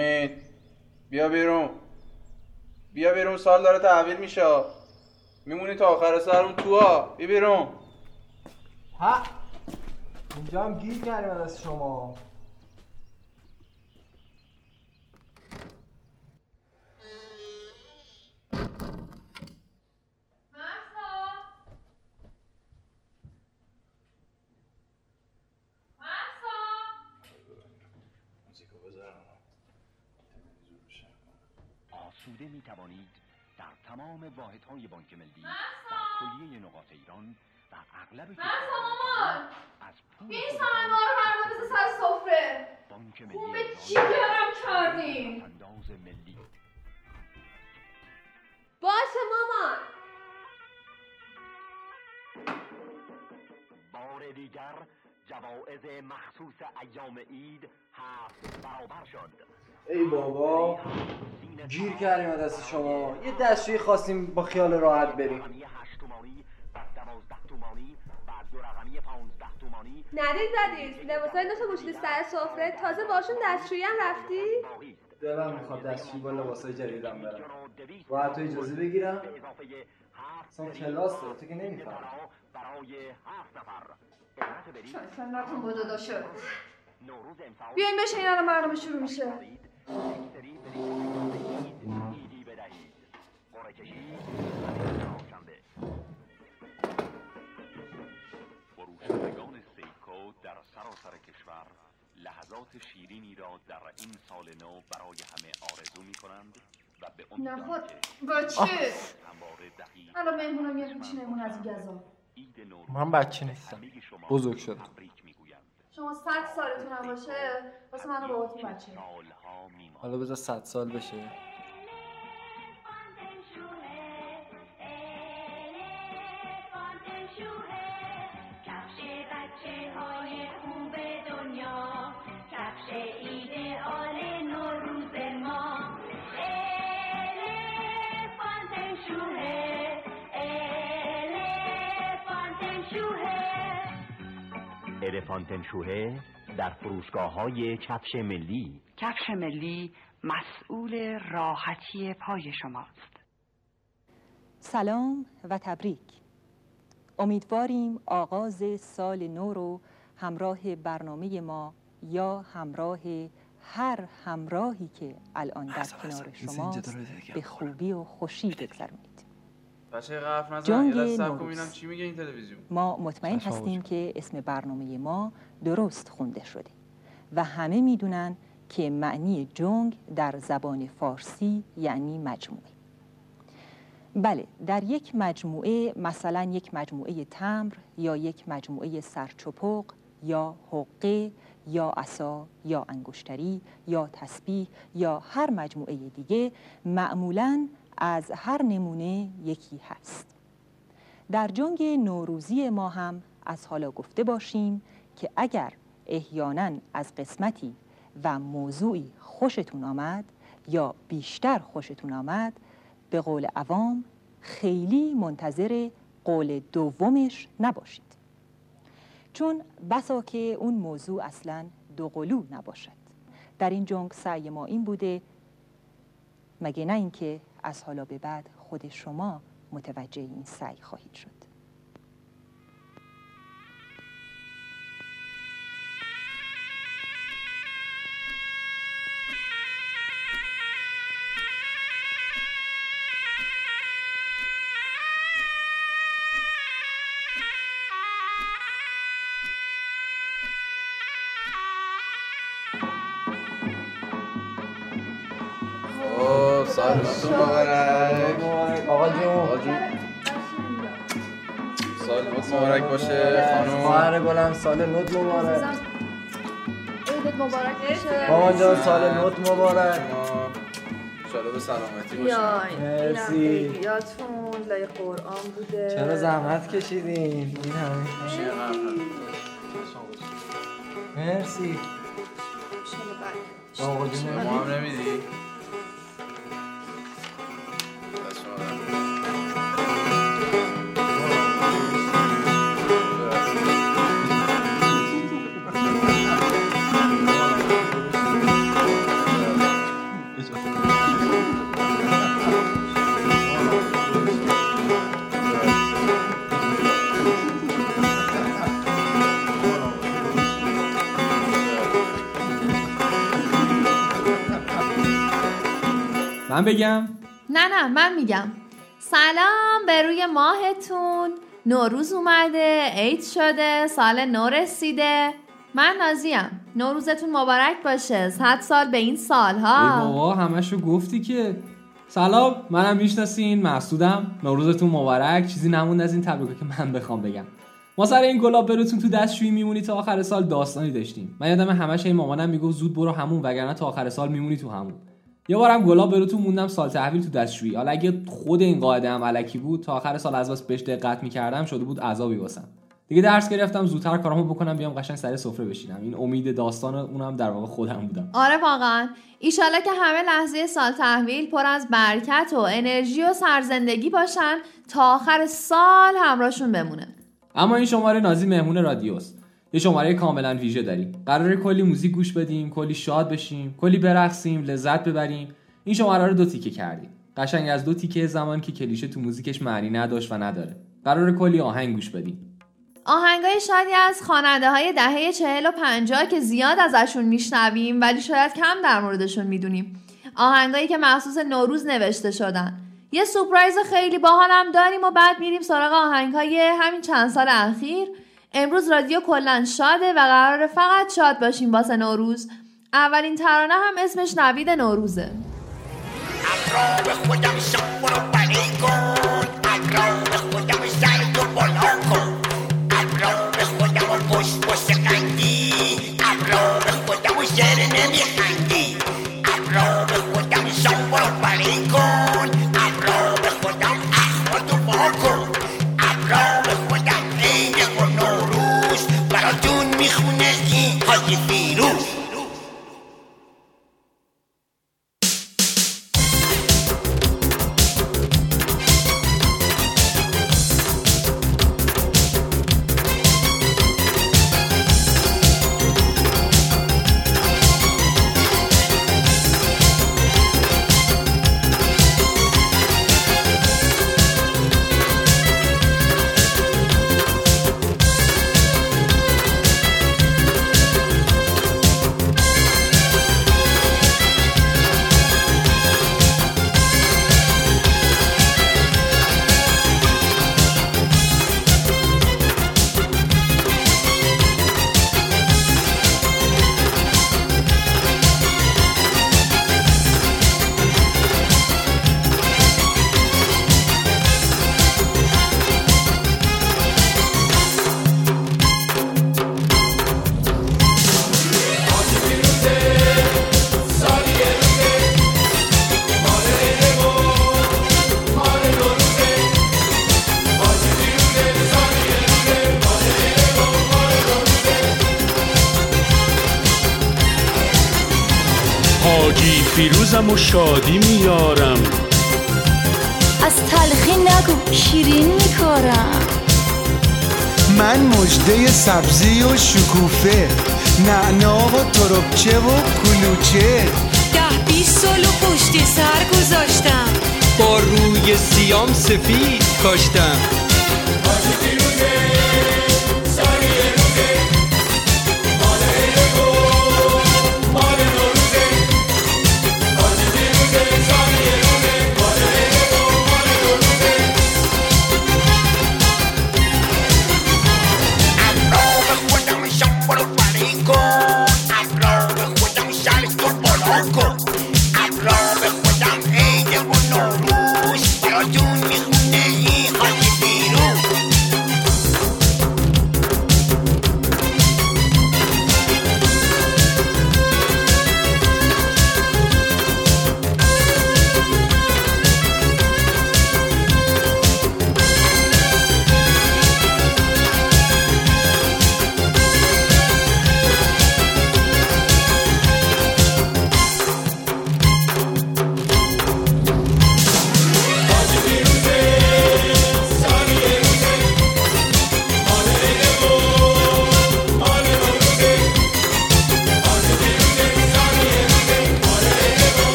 امید. بیا بیرون. بیا بیرون سال داره تحویل میشه. میمونی تا آخر سر اون تو ها بیا بیرون. ها؟ اینجا هم گیر کردیم از شما آسوده می توانید در تمام واحد های بانک ملی در کلیه نقاط ایران و اغلب از پول خود سمنوها رو برام بذار سر سفره. بانک ملی خوبه ایران جیگرم کردین انداز ملی. باشه مامان بار دیگر جوایز مخصوص ایام عید هفت برابر شد. ای بابا. گیر کردیم دست شما. یه دستشویی خواستیم با خیال راحت بریم. ندید زدید. لباسای نو گوشتی سر سفره. تازه باشون دستشویی هم رفتی؟ دلم می‌خواد دستشویی با لباسای جدیدم برم. باید تو اجازه بگیرم. اصلا کلاس داره تو که بلیط سنتون بوده شد نوروز امسال بیاین بشین الان برنامه شروع میشه. بدهید قرعه کشی چهارشنبه فروشندگان سیکو در سراسر کشور لحظات شیرینی را در این سال نو برای همه آرزو می کنند و به که با چه الان مهمونم میاد هیچ مهمون از این گزا عید نوروز من بچه نیستم بزرگ شدم. شما صد سالتون هم باشه واسه منو باباتون بچه. حالا بذار صد سال بشه. الفانتن شوهه در فروشگاه های کفش ملی. کفش ملی مسئول راحتی پای شماست. سلام و تبریک. امیدواریم آغاز سال نو رو همراه برنامه ما یا همراه هر همراهی که الان در کنار شماست به خوبی و خوشی بگذرونید جنگ نوروز. چی میگه این تلویزیون. ما مطمئن هستیم که اسم برنامه ما درست خونده شده و همه می‌دونن که معنی جنگ در زبان فارسی یعنی مجموعه. بله در یک مجموعه مثلا یک مجموعه تمر یا یک مجموعه سرچپق یا حقه یا عصا یا انگشتری یا تسبیح یا هر مجموعه دیگه معمولا از هر نمونه یکی هست. در جنگ نوروزی ما هم از حالا گفته باشیم که اگر احیانا از قسمتی و موضوعی خوشتون آمد یا بیشتر خوشتون آمد به قول عوام خیلی منتظر قول دومش نباشید. چون بسا که اون موضوع اصلا دوقلو نباشد. در این جنگ سعی ما این بوده مگه نه اینکه از حالا به بعد خود شما متوجه این سعی خواهید شد. سال نوت مبارک. عیدت مبارک باشه مامان جان سال نوت مبارک. انشالله به سلامتی باشه. مرسی. عیدیاتون لای قرآن بوده. چرا زحمت کشیدین؟ این همه. مرسی. انشالله برکت. آقا جون ما هم نمیدی من بگم؟ نه نه من میگم. سلام به روی ماهتون. نوروز اومده عید شده سال نو رسیده. من نازیم. نوروزتون مبارک باشه. صد سال به این ای سالها بابا همشو گفتی که. سلام منم می‌شناسین مسعودم نوروزتون مبارک. چیزی نموند از این تبریکا که من بخوام بگم. ما سر این گلاب براتون تو دستشویی میمونی تا آخر سال داستانی داشتیم. من یادم همش این مامانم می‌گفت زود برو همون وگرنه تا آخر سال میمونی تو همون. یه بارم گلاب براتون موندم سال تحویل تو دستشویی. حالا اگه خود این قاعده هم علکی بود تا آخر سال از بس بهش دقت می‌کردم شده بود عذابی واسم دیگه درس گرفتم زودتر کارامو بکنم بیام قشنگ سر سفره بشینم. این امید داستان اونم در واقع خودم بودم. آره واقعا. ایشالله که همه لحظه سال تحویل پر از برکت و انرژی و سرزندگی باشن تا آخر سال همراهشون بمونه. اما این شماره نازی مهمون رادیوست. یه شماره کاملا ویژه داریم. قراره کلی موزیک گوش بدیم کلی شاد بشیم کلی برقصیم لذت ببریم. این شماره رو دو تیکه کردیم. قشنگ از دو تیکه زمان که کلیشه تو موزیکش معنی نداشت و نداره. قراره کلی آهنگ گوش بدیم. آهنگای شادی از خواننده های دهه چهل و پنجاه که زیاد ازشون میشنویم ولی شاید کم در موردشون می‌دونیم. آهنگایی که مخصوص نوروز نوشته شدن. یه سورپرایز خیلی باحالم داریم و بعد میریم سراغ آهنگهای همین چند سال اخیر. امروز رادیو کلا شاده و قراره فقط شاد باشیم واسه نوروز. اولین ترانه هم اسمش نوید نوروزه. سبزی و شکوفه. نعنا و تربچه و کلوچه. ده بیست سال و پشت سر گذاشتم. با روی سیام سفید کاشتم.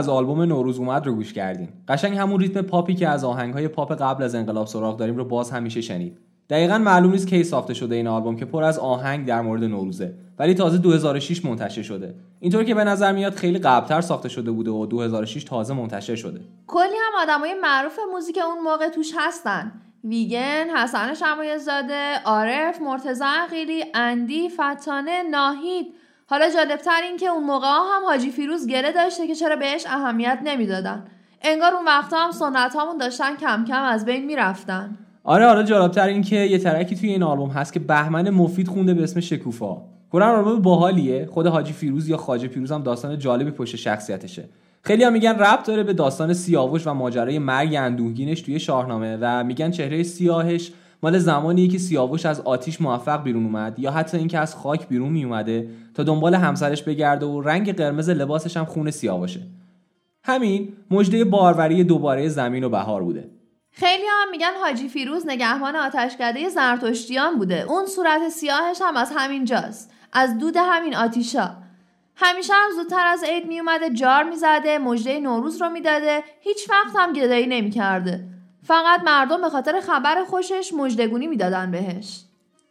از آلبوم نوروز اومد رو گوش کردیم. قشنگ همون ریتم پاپی که از آهنگهای پاپ قبل از انقلاب سراغ داریم رو باز همیشه شنید. دقیقا معلوم نیست کی ساخته شده این آلبوم که پر از آهنگ در مورد نوروزه ولی تازه 2006 منتشر شده. اینطور که به نظر میاد خیلی قبلتر ساخته شده بوده و 2006 تازه منتشر شده. کلی هم آدمای معروف موزیک اون موقع توش هستن. ویگن، حسن شمایزاده، عارف، مرتضی عقیلی، اندی، فتانه، ناهید. حالا جالبتر این که اون موقع هم حاجی فیروز گله داشته که چرا بهش اهمیت نمی‌دادن. انگار اون وقتا هم سنت هامون داشتن کم کم از بین می‌رفتن. آره آره جالبتر این که یه ترکی توی این آلبوم هست که بهمن مفید خونده به اسم شکوفا. کلا آلبوم باحالیه خود حاجی فیروز یا خواجه پیروز هم داستان جالبی پشت شخصیتشه. خیلی هم میگن ربط داره به داستان سیاوش و ماجرای مرگ اندوهگینش توی شاهنامه و میگن چهره سیاهش مال زمانیه که سیاوش از آتیش موفق بیرون اومد یا حتی اینکه از خاک بیرون می اومده تا دنبال همسرش بگرده و رنگ قرمز لباسش هم خون سیاوشه. همین مجده باروری دوباره زمین و بهار بوده. خیلی هم میگن حاجی فیروز نگهبان آتشکده زرتشتیان بوده. اون صورت سیاهش هم از همین جاست. از دود همین آتیشا. همیشه هم زودتر از عید میومده جار می‌زده مژده نوروز رو می‌داده. هیچ وقت هم گدایی نمی‌کرده. فقط مردم به خاطر خبر خوشش مژدگونی می‌دادن بهش.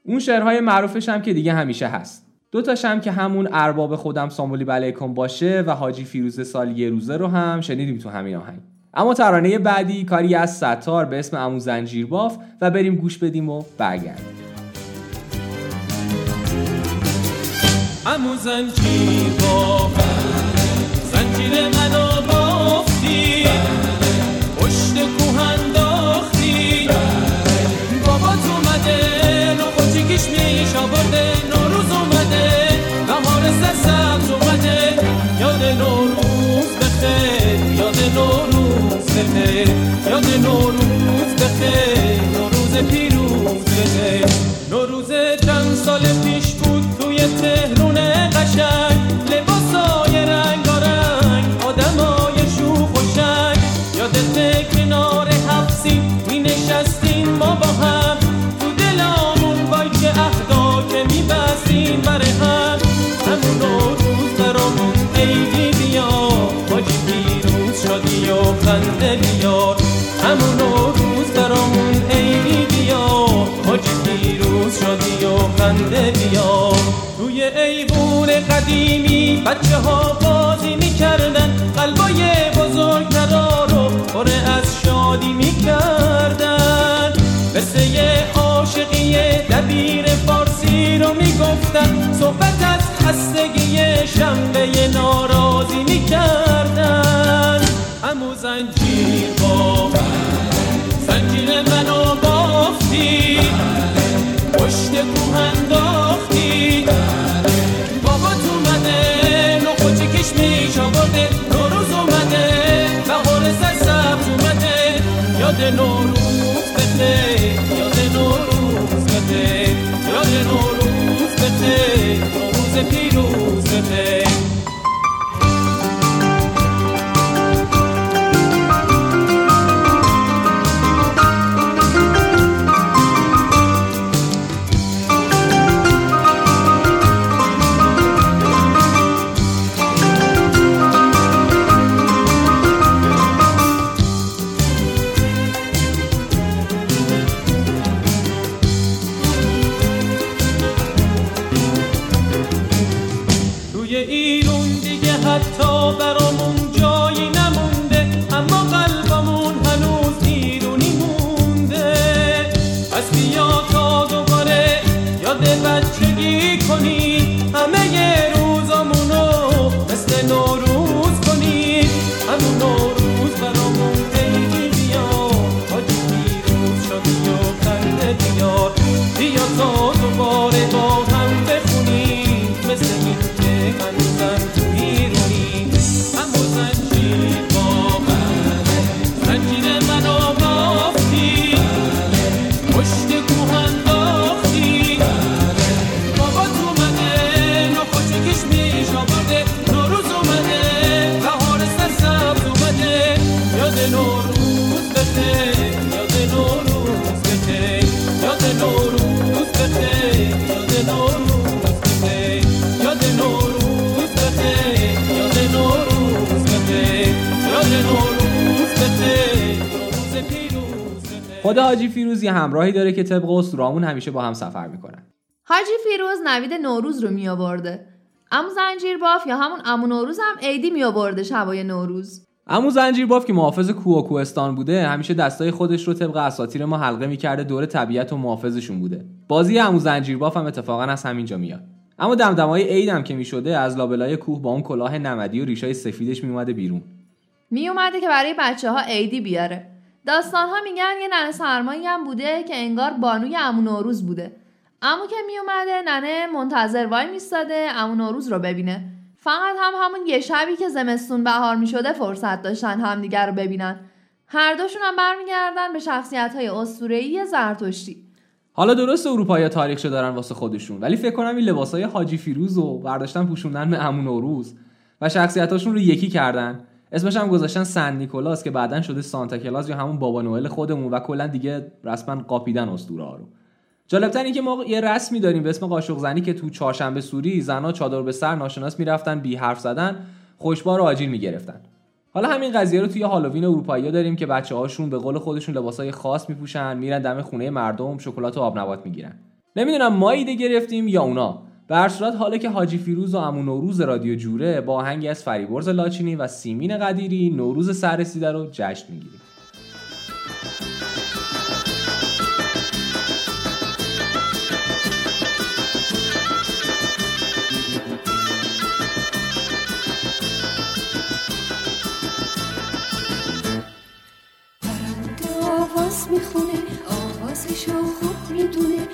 اون شعرهای معروفش هم که دیگه همیشه هست. دو تاش هم که همون ارباب خودم سامولی بلیکم باشه و حاجی فیروز سال یه روزه رو هم شنیدیم تو همین آهنگ. اما ترانه بعدی کاری از ستار به اسم امو زنجیر باف و بریم گوش بدیم و برگردیم. امو زنجیر باف زنجیر منو بافتی پشت کوه نخوچیکیش میش آورده نوروز اومده بهار سرسبز اومده. یاد نوروز بخیر یاد نوروز بخیر یاد نوروز بخیر نوروز پیروز بخیر. نوروز چند سال پیش بود توی تهرون قشنگ. خنده بیار همون نوروز برامون عیدی بیا. حاجی پیروز شادی و خنده بیار توی ایوون قدیمی بچه ها بازی می‌کردن. قلبای بزرگترا رو پر از شادی می‌کردن. قصه عاشقی دبیر فارسی رو می‌گفتن. صحبت از خستگی شنبه ناراضی می‌کردن. زنجیر با زنجیر منو بافتی پشت کوه انداختی. بابات اومده نخوچیکیش میش آورده. نوروز اومده بهار سرسبز اومده. یاد نوروز بخیر یاد نوروز بخیر یاد نوروز بخیر نوروز پیروز بخیر توی ایرون دیگه حتی برامون خود حاجی فیروز یه همراهی داره که طبق اسطورامون همیشه با هم سفر می‌کنن. حاجی فیروز نوید نوروز رو می آورده امو زنجیر باف یا همون امو نوروز هم عیدی می آورده شبای نوروز. امو زنجیر باف که محافظ کوه و کوهستان بوده همیشه دستای خودش رو طبق اساطیر ما حلقه می‌کرده دور طبیعت و محافظشون بوده. بازی امو زنجیر باف هم اتفاقا از همینجا میاد. اما دمدمای عید هم که می‌شده از لابلای کوه با اون کلاه نمدی و ریشای سفیدش میومده بیرون. می اومده که برای بچه ها عیدی بیاره. داستان ها میگن یه ننه سرمایی هم بوده که انگار بانوی امو نوروز بوده. امو که می اومده ننه منتظر وای میستاده امو نوروز رو ببینه. فقط هم همون یه شبی که زمستون بهار می شده فرصت داشتن همدیگر رو ببینن. هر دوشون هم برمیگردن به شخصیت های اسطوره‌ای زرتشتی. حالا درست اروپایی تاریخشو دارن واسه خودشون ولی فکر کنم این لباسای حاجی فیروز و برداشتن پوشوندن به امون و شخصیتاشون رو یکی کردن. اسمش هم گذاشتن سن نیکولاس که بعدا شده سانتا کلاس یا همون بابا نوئل خودمون و کلا دیگه رسما قاپیدن اسطوره ها رو. جالبتر این که ما یه رسمی داریم به اسم قاشق زنی که تو چهارشنبه سوری زنا چادر به سر ناشناس می‌رفتن بی حرف زدن خوشبار و آجیل می‌گرفتن. حالا همین قضیه رو توی هالووین اروپایی داریم که بچه هاشون به قول خودشون لباسای خاص میپوشن میرن دم خونه مردم شکلات و آب نبات می‌گیرن. نمی‌دونم ما ایده گرفتیم یا اونا. به هر صورت حالا که حاجی فیروز و امون نوروز رادیو جوره با آهنگی از فریبرز لاچینی و سیمین قدیری نوروز سررسیده رو جشن می‌گیریم. می‌خونه آوازشو خوب می‌دونه.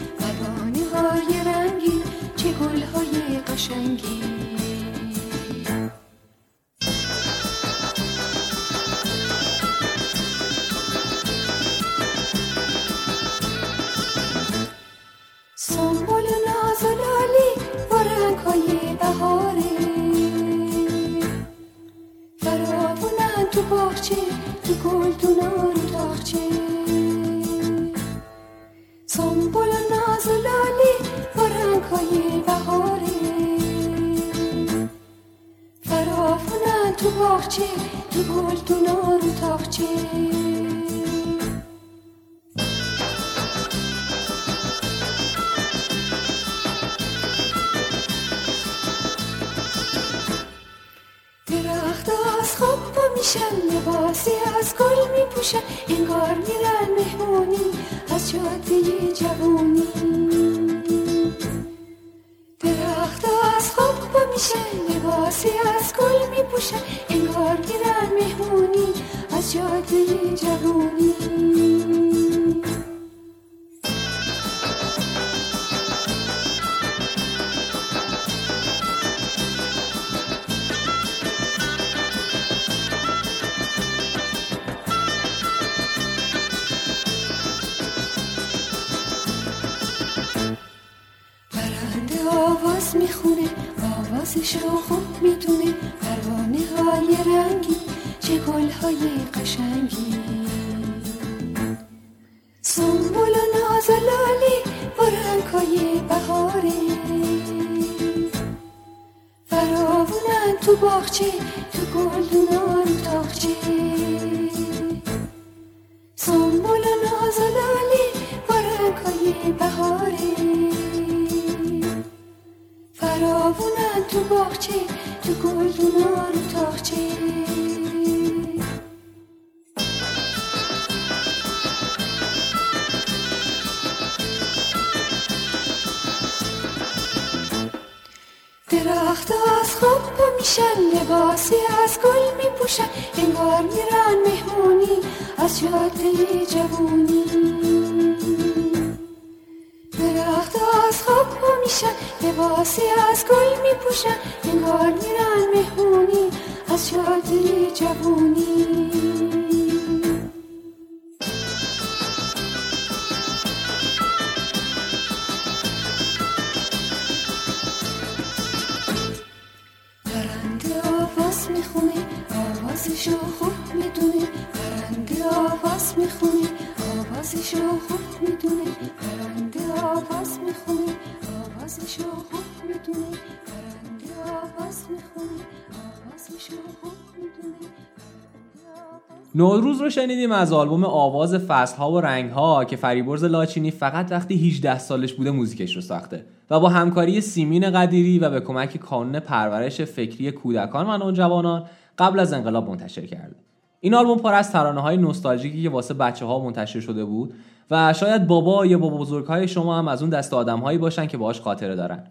نوروز رو شنیدیم از آلبوم آواز فصلها و رنگها که فریبرز لاچینی فقط وقتی 18 سالش بوده موزیکش رو ساخته و با همکاری سیمین قدیری و به کمک کانون پرورش فکری کودکان و نوجوانان قبل از انقلاب منتشر کرده. این آلبوم پر از ترانه های نوستالژیکی که واسه بچه ها منتشر شده بود و شاید بابا یا بابا بزرگ های شما هم از اون دست آدم هایی باشن که باهاش خاطره دارن.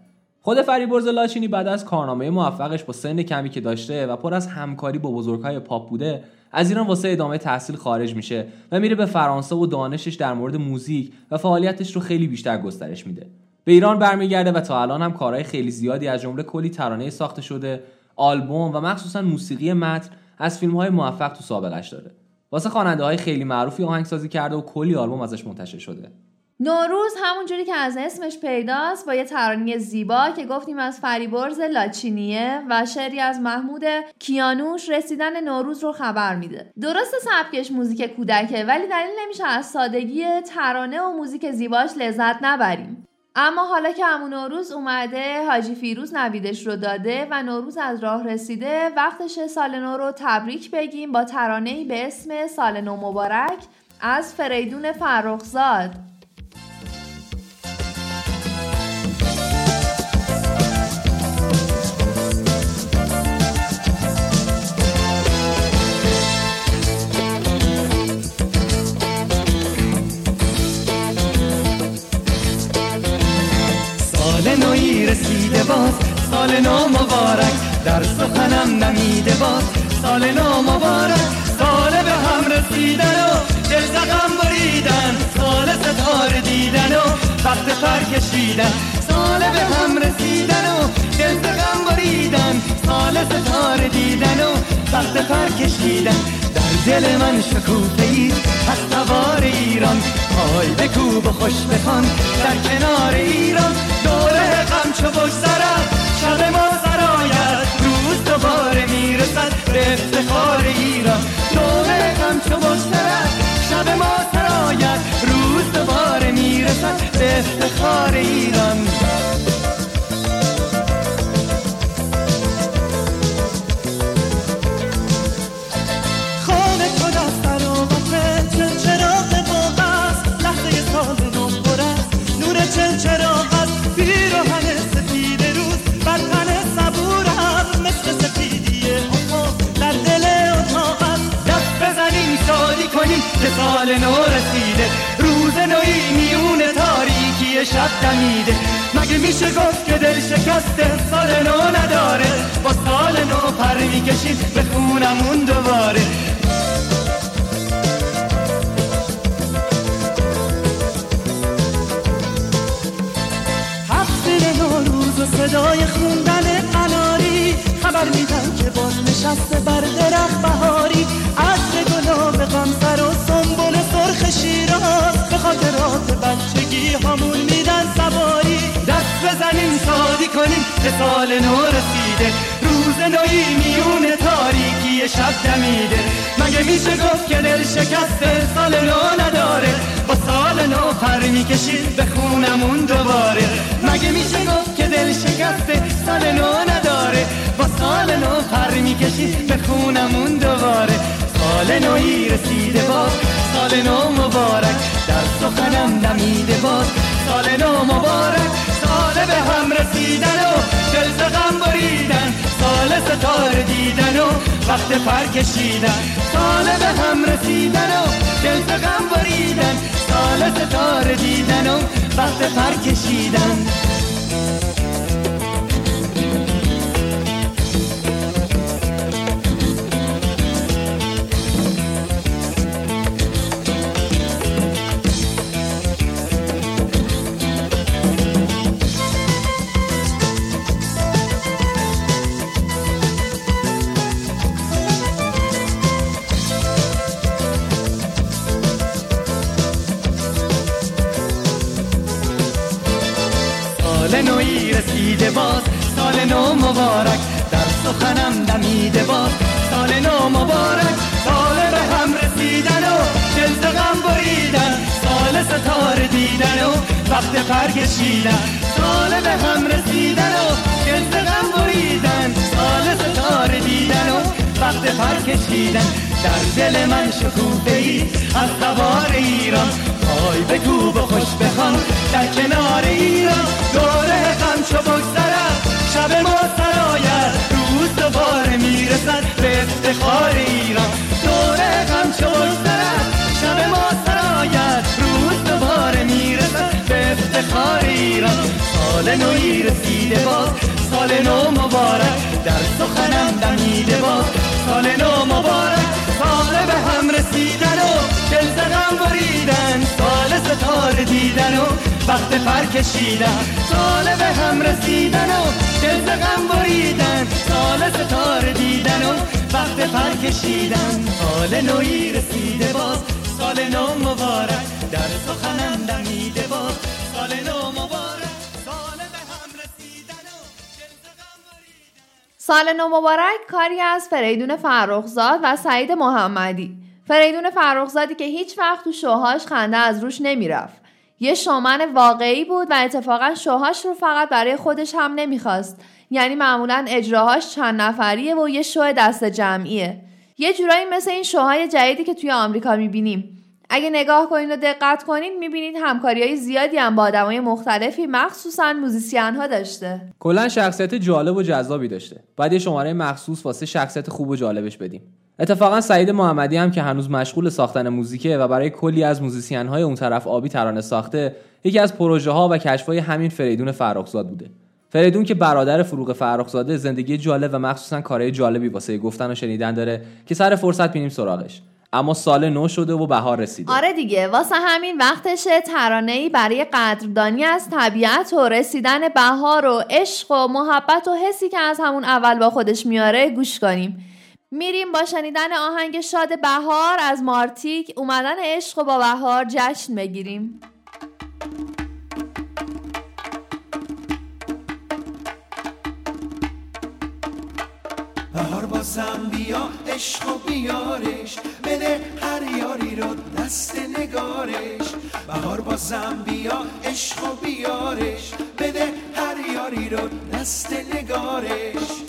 خود فریبرز لاچینی بعد از کارنامه موفقش با سن کمی که داشته و پر از همکاری با بزرگهای پاپ بوده از ایران واسه ادامه تحصیل خارج میشه و میره به فرانسه و دانشش در مورد موزیک و فعالیتش رو خیلی بیشتر گسترش میده. به ایران برمیگرده و تا الان هم کارهای خیلی زیادی از جمله کلی ترانه ساخته شده آلبوم و مخصوصا موسیقی متن از فیلم های موفق تو سابقش داره. واسه خواننده های خیلی معروفی آهنگسازی کرده و کلی آلبوم ازش منتشر شده. نوروز همونجوری که از اسمش پیداست با یه ترانه زیبا که گفتیم از فریبرز لاچینیه و شعری از محمود کیانوش رسیدن نوروز رو خبر میده. درست سبکش موزیک کودکه ولی دلیل نمیشه از سادگی ترانه و موزیک زیباش لذت نبریم. اما حالا که امون نوروز اومده حاجی فیروز نویدش رو داده و نوروز از راه رسیده وقتش سال نو رو تبریک بگیم با ترانه‌ای به اسم سال نو مبارک از فریدون فرخزاد. رسیده باز. سال نو مبارک در سخنم نمیده باز. سال نو مبارک سال به هم رسیدن و دل زغم بریدن. سال ستاره دیدن و وقت پر کشیدن. سال به هم رسیدن و دل زغم بریدن. سال ستاره دیدن و وقت پر کشیدن. دل من شکوفه ای از سوار ایران. پای بکوب و خوش بخوان در کنار ایران. دوره غم چو بگذرد شب ما سرایت روز دوباره می‌رسد به افتخار ایران. دوره غم چو بگذرد شب ما سرایت روز دوباره می‌رسد به افتخار ایران. که سال نو رسیده. روز نوی میون تاریکی شب دمیده. مگه میشه گفت که دل شکسته سال نو نداره؟ با سال نو پر می‌کشیم به خونمون دوباره. تفسیر نوروز و صدای خوندن قناری خبر میدن که باز نشسته بر درخت بهاری. گلاب غمسر و سنبل سرخ شیراز. به خاطرات بچگی همون میدن سواری. دست بزنیم شادی کنیم که سال نو رسیده. روز نوی میون تاریکی شب دمیده. مگه میشه گفت که دل شکسته سال نو نداره؟ با سال نو پر می‌کشید به خونمون دوباره. مگه میشه گفت که دل شکسته سال نو نداره؟ با سال نو پر می‌کشید به خونمون دوباره. سال نوی رسیده باز سال نو مبارک در سخنم نمیده باز سال نو مبارک سال به هم رسیدن و دل غم بریدن. سال ستاره دیدن و وقت پر کشیدن. سال به هم رسیدن و دل غم بریدن. سال ستاره دیدن و وقت پر کشیدن. مبارک. در سخنم دمیده باز سال نو مبارک سال به هم رسیدن و ز غم بریدن. سال ستاره دیدن و وقت پر کشیدن. سال به هم رسیدن و ز غم بریدن. سال ستاره دیدن و وقت پر کشیدن. در دل من شکوفه ای از سوار ایران. پای بکوب و خوش بخوان در کنار ایران. دوره غم چو بگذرد. شب ما سرایت روز دوباره می‌رسد به افتخار ایران. دوره غم بگذرد شب ما سرایت روز دوباره می‌رسد به افتخار ایران. سال نوی رسیده باز. سال نو مبارک. در سخنم دمیده باز. سال نو مبارک. سال به هم رسیدن و دل ز غم بریدن. سال ستاره دیدن و وقت پر کشیدن. سال به هم رسیدن و دل غم بریدن. سال ستاره دیدن و وقت پر کشیدن. سال نوی رسیده باز سال نو مبارک. در سخنم دمیده باز سال نو مبارک. سال نو مبارک کاری از فریدون فرخزاد و سعید محمدی. فریدون فرخزادی که هیچ وقت تو شوهاش خنده از روش نمی‌رفت. یه شومن واقعی بود و اتفاقا شوهاش رو فقط برای خودش هم نمی‌خواست. یعنی معمولا اجراهاش چند نفریه و یه شو دست جمعیه. یه جورایی مثل این شوهای جدیدی که توی آمریکا می‌بینیم. اگه نگاه کنید و دقت کنید می‌بینید همکاری های زیادی هم با آدمای مختلفی مخصوصا musician ها داشته. کلا شخصیت جالب و جذابی داشته. بعد یه شماره مخصوص واسه شخصیت خوب و جالبش بدیم. اتفاقا سعید محمدی هم که هنوز مشغول ساختن موزیکه و برای کلی از musician های اون طرف آبی ترانه ساخته یکی از پروژه ها و کشف های همین فریدون فرخزاد بوده. فریدون که برادر فروغ فرخزاده زندگی جالب و مخصوصا کارهای جالبی واسه گفتن و شنیدن داره که سر فرصت بینیم سراغش. اما سال نو شده و بهار رسیده. آره دیگه واسه همین وقتشه ترانه‌ای برای قدردانی از طبیعت و رسیدن بهار و عشق و محبت و حسی که از همون اول با خودش میاره گوش کنیم. میریم با شنیدن آهنگ شاد بهار از مارتیک اومدن عشق و با بهار جشن بگیریم. بهار بازم بیا عشق و بیارش. بده هر یاری رو دست نگارش. بهار بازم بیا عشق و بیارش. بده هر یاری رو دست نگارش.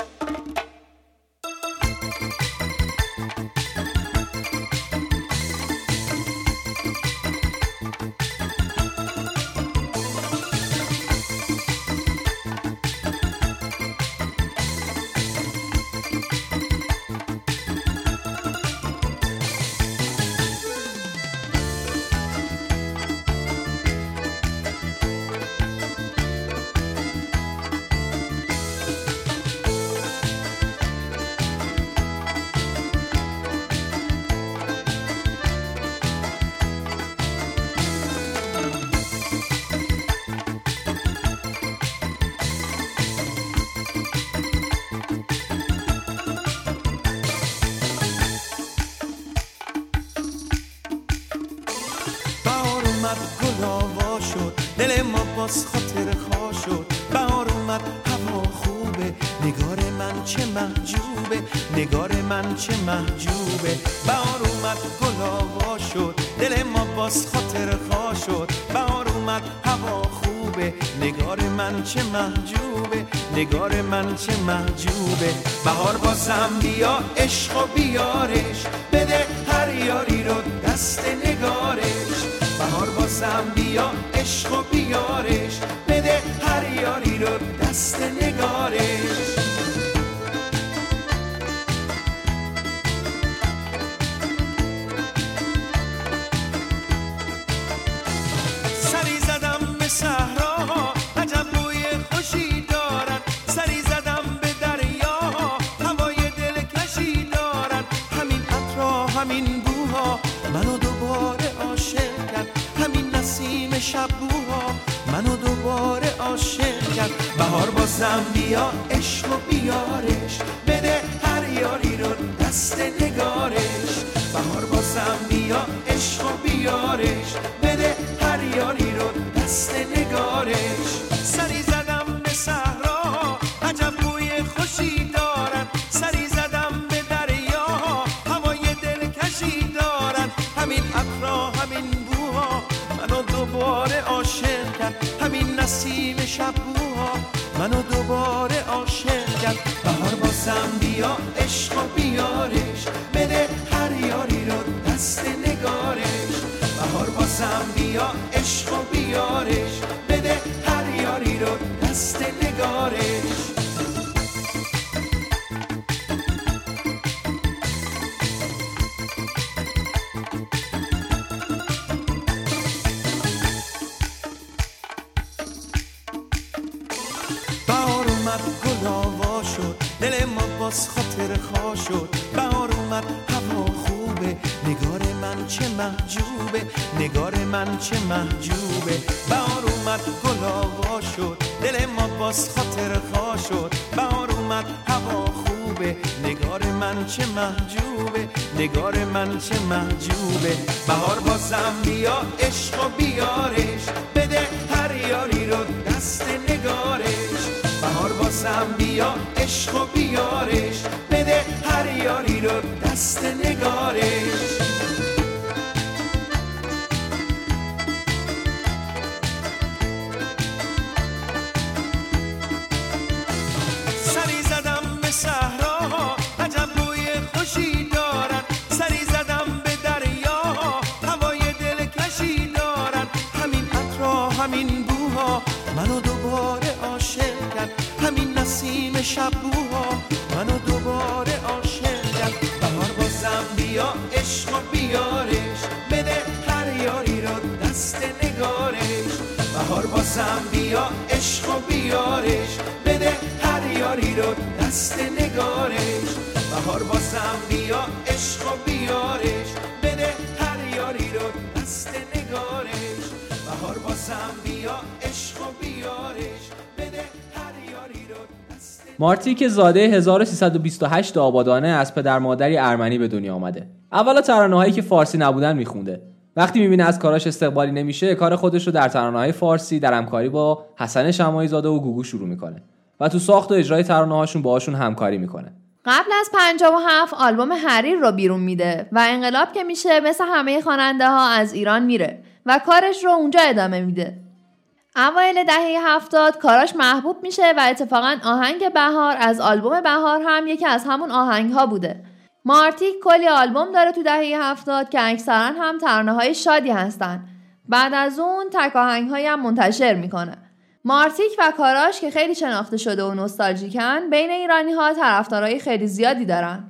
محجوبه. بهار بازم بیا عشق و بیارش شبوها. منو دوباره عاشق کرد. بهار بازم بیا عشق و بیارش. بده هر یاری رو دست نگارش. بهار بازم بیا عشق و بیارش. بده هر یاری رو دست نگارش. چه محجوبه. بهار اومد گل آوا شد. دل ما باز خاطر خوا شد. بهار اومد هوا خوبه. نگار من چه محجوبه. نگار من چه محجوبه. بهار بازم بیا عشق و بیارش. بده هر یاری رو دست نگارش. بهار بازم بیا عشق و بیارش که زاده 1328 آبادانه از پدر مادری ارمنی به دنیا آمده. اولا ترانه هایی که فارسی نبودن میخونده. وقتی می‌بینه از کاراش استقبالی نمیشه کار خودش رو در ترانه های فارسی در همکاری با حسن شمایی زاده و گوگو شروع می‌کنه و تو ساخت و اجرای ترانه هاشون باهاشون همکاری می‌کنه قبل از 57 آلبوم حریر رو بیرون میده و انقلاب که میشه مثل همه خواننده ها از ایران میره و کارش رو اونجا ادامه میده. اوایل دهه هفتاد کاراش محبوب میشه و اتفاقا آهنگ بهار از آلبوم بهار هم یکی از همون آهنگ ها بوده. مارتیک کلی آلبوم داره تو دهه هفتاد که اکثرا هم ترانه های شادی هستن. بعد از اون تک آهنگ هم منتشر می‌کنه. مارتیک و کاراش که خیلی شناخته شده و نوستالژیکن بین ایرانی ها طرفدارای خیلی زیادی دارن.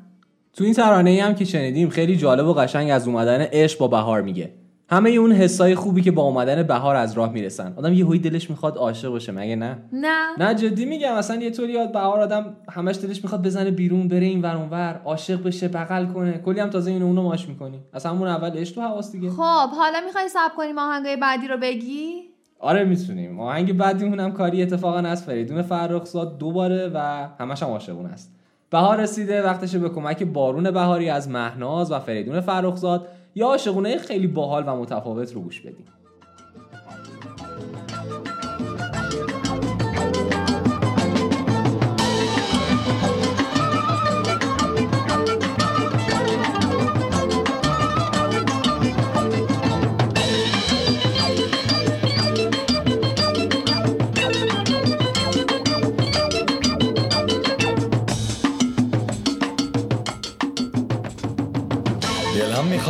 تو این ترانه ای هم که شنیدیم خیلی جالب و قشنگ از اومدن عشق با بهار میگه همه اون حسای خوبی که با اومدن بهار از راه می‌رسن. آدم یه هوی دلش می‌خواد عاشق باشه مگه نه؟ نه. نه جدی میگم اصلا یه طوری یاد بهار آدم همش دلش می‌خواد بزنه بیرون بره این ور اونور عاشق بشه بغل کنه. کلی هم تازه اینو اونو ماش می‌کنی. اصلا همون اول عشق تو حواس دیگه. خب حالا می‌خوای سب کنیم آهنگای بعدی رو بگی؟ آره می‌تونیم. آهنگ بعدیمون هم کاری اتفاقا از فریدون فرخزاد دوباره و همش هم عاشقون است بهار رسیده وقتشه به کمک بارون بهاری از مهناز و فریدون فرخزاد. یا عاشقونه خیلی باحال و متفاوت رو گوش بدیم.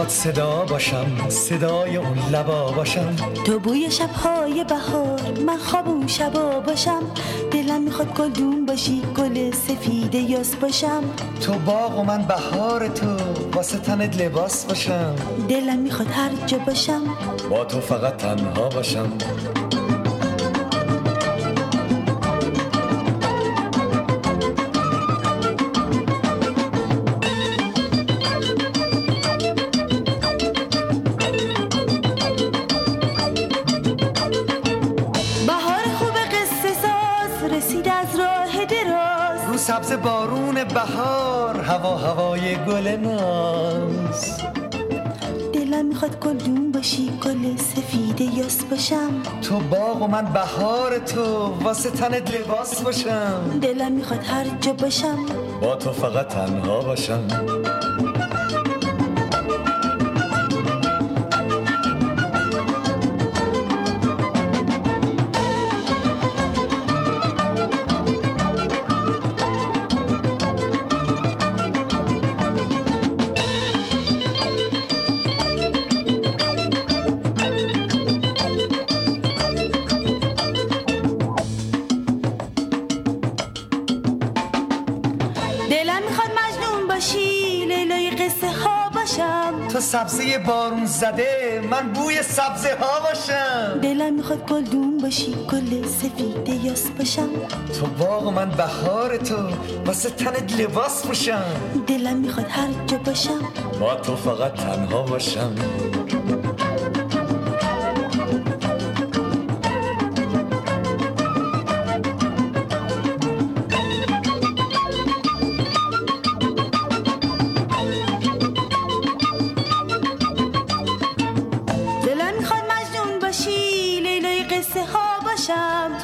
می‌خواد صدا باشم صدای اون لبا باشم. تو بوی شبهای بهار من خواب اون شبا باشم. دلم می‌خواد گلدون باشی گل سفید یاس باشم. تو باغ و من بهار تو واسه تنت لباس باشم. دلم می‌خواد هر جا باشم. با تو فقط تنها باشم. گل ناز. دلم می‌خواد گلدون باشی گل سفید یاس باشم. تو باغ و من بهار تو واسه تنت لباس باشم. دلم می‌خواد هر جا باشم. با تو فقط تنها باشم. سبزه بارون زده من بوی سبزه ها باشم. دلم می‌خواد گلدون باشی گل سفید یاس باشم. تو باغ من بهار تو واسه تنت لباس باشم دلم می‌خواد هر جا باشم. با تو فقط تنها باشم.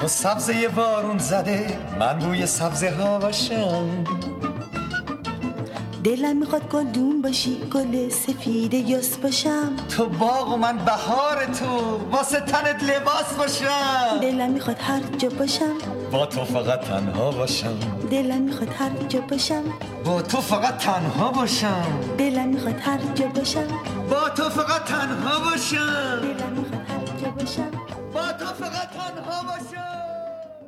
تو سبزه بارون زده من روی سبزه ها باشم. دلم می‌خواد گلدون باشی گل سفید یاس باشم. تو باغ و من بهار تو واسه تنت لباس باشم. دلم می‌خواد هر جا باشم. با تو فقط تنها باشم. دلم می‌خواد هر جا باشم. با تو فقط تنها باشم. دلم می‌خواد هر جا باشم. با تو فقط تنها باشم. دلم می‌خواد هر جا باشم. با تو فقط تنها باشم.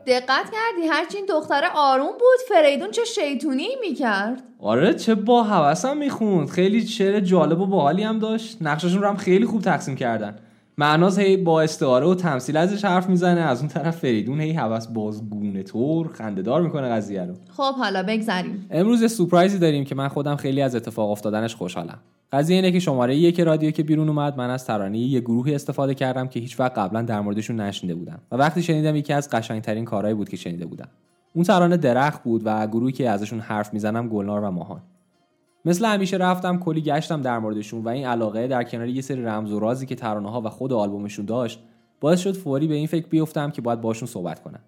دقت کردی؟ هرچی این دختره آروم بود. فریدون چه شیطونی می‌کرد؟ آره چه با هوسم می‌خوند. خیلی شعر جالب و باحالی هم داشت. نقششون رو هم خیلی خوب تقسیم کردن. معناز هی با استعاره و تمثیل ازش حرف می‌زنه. از اون طرف فریدون هی هوس بازگونه طور خندهدار می‌کنه قضیه رو. خب حالا بگذریم. امروز یه سورپرایزی داریم که من خودم خیلی از اتفاق افتادنش خوشحالم. قضیه اینه که شماره یک رادیو که بیرون اومد من از ترانه یه گروهی استفاده کردم که هیچ وقت قبلا در موردشون نشنیده بودم و وقتی شنیدم یکی از قشنگترین کارهایی بود که شنیده بودم. اون ترانه درخت بود و گروهی که ازشون حرف می‌زنم گلنار و ماهان. مثل همیشه رفتم کلی گشتم در موردشون و این علاقه در کنار یه سری رمز و رازی که ترانه ها و خود آلبومشون داشت باعث شد فوری به این فکر بیفتم که باید باشون صحبت کنم.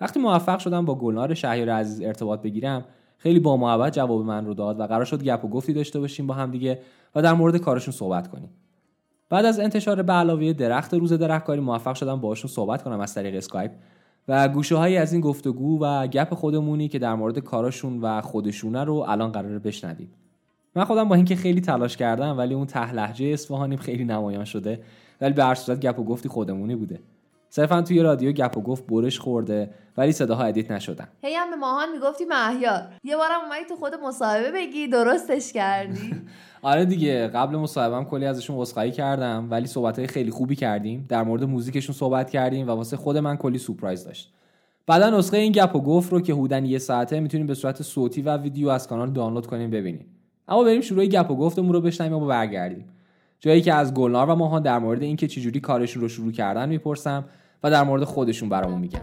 وقتی موفق شدم با گلنار شهیار عزیز ارتباط بگیرم خیلی با محبت جواب من رو داد و قرار شد گپ و گفتی داشته باشیم با هم دیگه و در مورد کارشون صحبت کنیم. بعد از انتشار به علاوه درخت روز درختکاری موفق شدم باشون صحبت کنم از طریق اسکایپ و گوشه هایی از این گفتگو و گپ خودمونی که در مورد کاراشون و خودشونه رو الان قراره بشنویم. من خودم با اینکه خیلی تلاش کردم ولی اون ته لهجه اصفهانیم خیلی نمایان شده ولی به هر صورت گپ و گفتی خودمونی بوده. صرفا توی رادیو گپ و گفت برش خورده ولی صداها edit نشدن. هی هم به ماهان می‌گفتی مهیار یه بارم اومدی تو خود مصاحبه بگی درستش کردی. آره دیگه قبل مصاحبهم کلی ازشون عذرخواهی کردم ولی صحبت خیلی خوبی کردیم. در مورد موزیکشون صحبت کردیم و واسه خود من کلی سورپرایز داشت. بعدا نسخه این گپ و گفت رو که حدوداً یه ساعته می‌تونیم به صورت صوتی و ویدیو از کانال دانلود کنیم ببینیم. اما بریم شروع گپ و گفتمون رو بشنویم و برگردیم. جایی که از گلنار و ماهان در مورد اینکه چجوری کارشون رو شروع کردن می‌پرسم. و در مورد خودشون برامون میگن.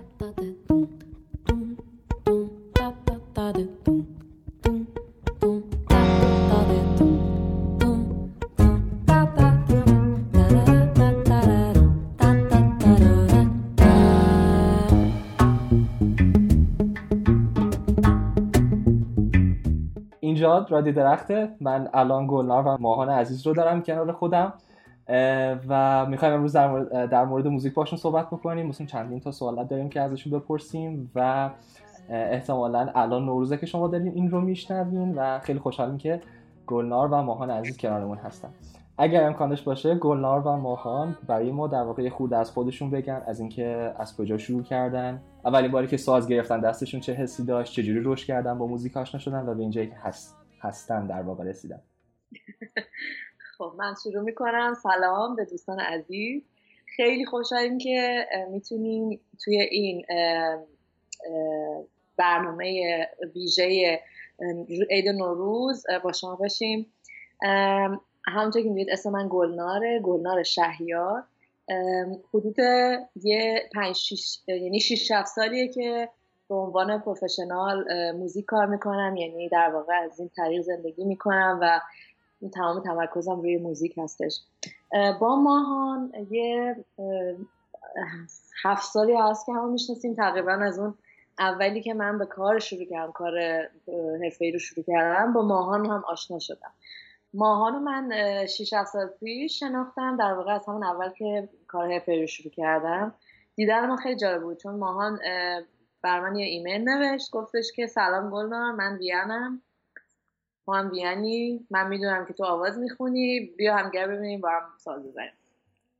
اینجا رادی درخته. من الان گلنار و ماهان عزیز رو دارم کنار خودم. و می‌خوایم امروز در مورد, در مورد موزیک باشون صحبت بکنیم. مثلا چندین تا سوالات داریم که ازشون بپرسیم و احتمالا الان نوروزه که شما دارین این رو میشنوین و خیلی خوشحالیم که گلنار و ماهان عزیز کنارمون هستن. اگر امکانش باشه گلنار و ماهان برای ما در واقع خود از خودشون بگن از اینکه از کجا شروع کردن. اولین باری که ساز گرفتن دستشون چه حسی داشت چجوری رشد کردن با موزیک آشنا شدن و به اینجایی که هست هستن در واقع رسیدن. خب من شروع می‌کنم. سلام به دوستان عزیز. خیلی خوشحالیم که می‌تونیم توی این برنامه ویژه عید نوروز با شما باشیم. همونطور که می‌دید اسم من گلناره گلنار شهیار. حدود یه پنج شیش یعنی شیش شفت سالیه که به عنوان پروفشنال موزیک کار می‌کنم. یعنی در واقع از این طریق زندگی می‌کنم و تمام تمرکزم روی موزیک هستش. با ماهان یه هفت سالی هست که همون می‌شناسیم. تقریبا از اون اولی که من به کار شروع کردم کار حرفه‌ای رو شروع کردم با ماهان هم آشنا شدم. ماهان رو من 6 7 سال پیش شناختم. در واقع از همون اول که کار حرفه‌ای رو شروع کردم دیدن ما خیلی جالب بود. چون ماهان بر من یه ایمیل نوشت گفتش که سلام گلنار من ویانم. ما هم ویانی من می‌دونم که تو آواز می‌خونی بیا همگر ببینیم با هم ساز بزنیم.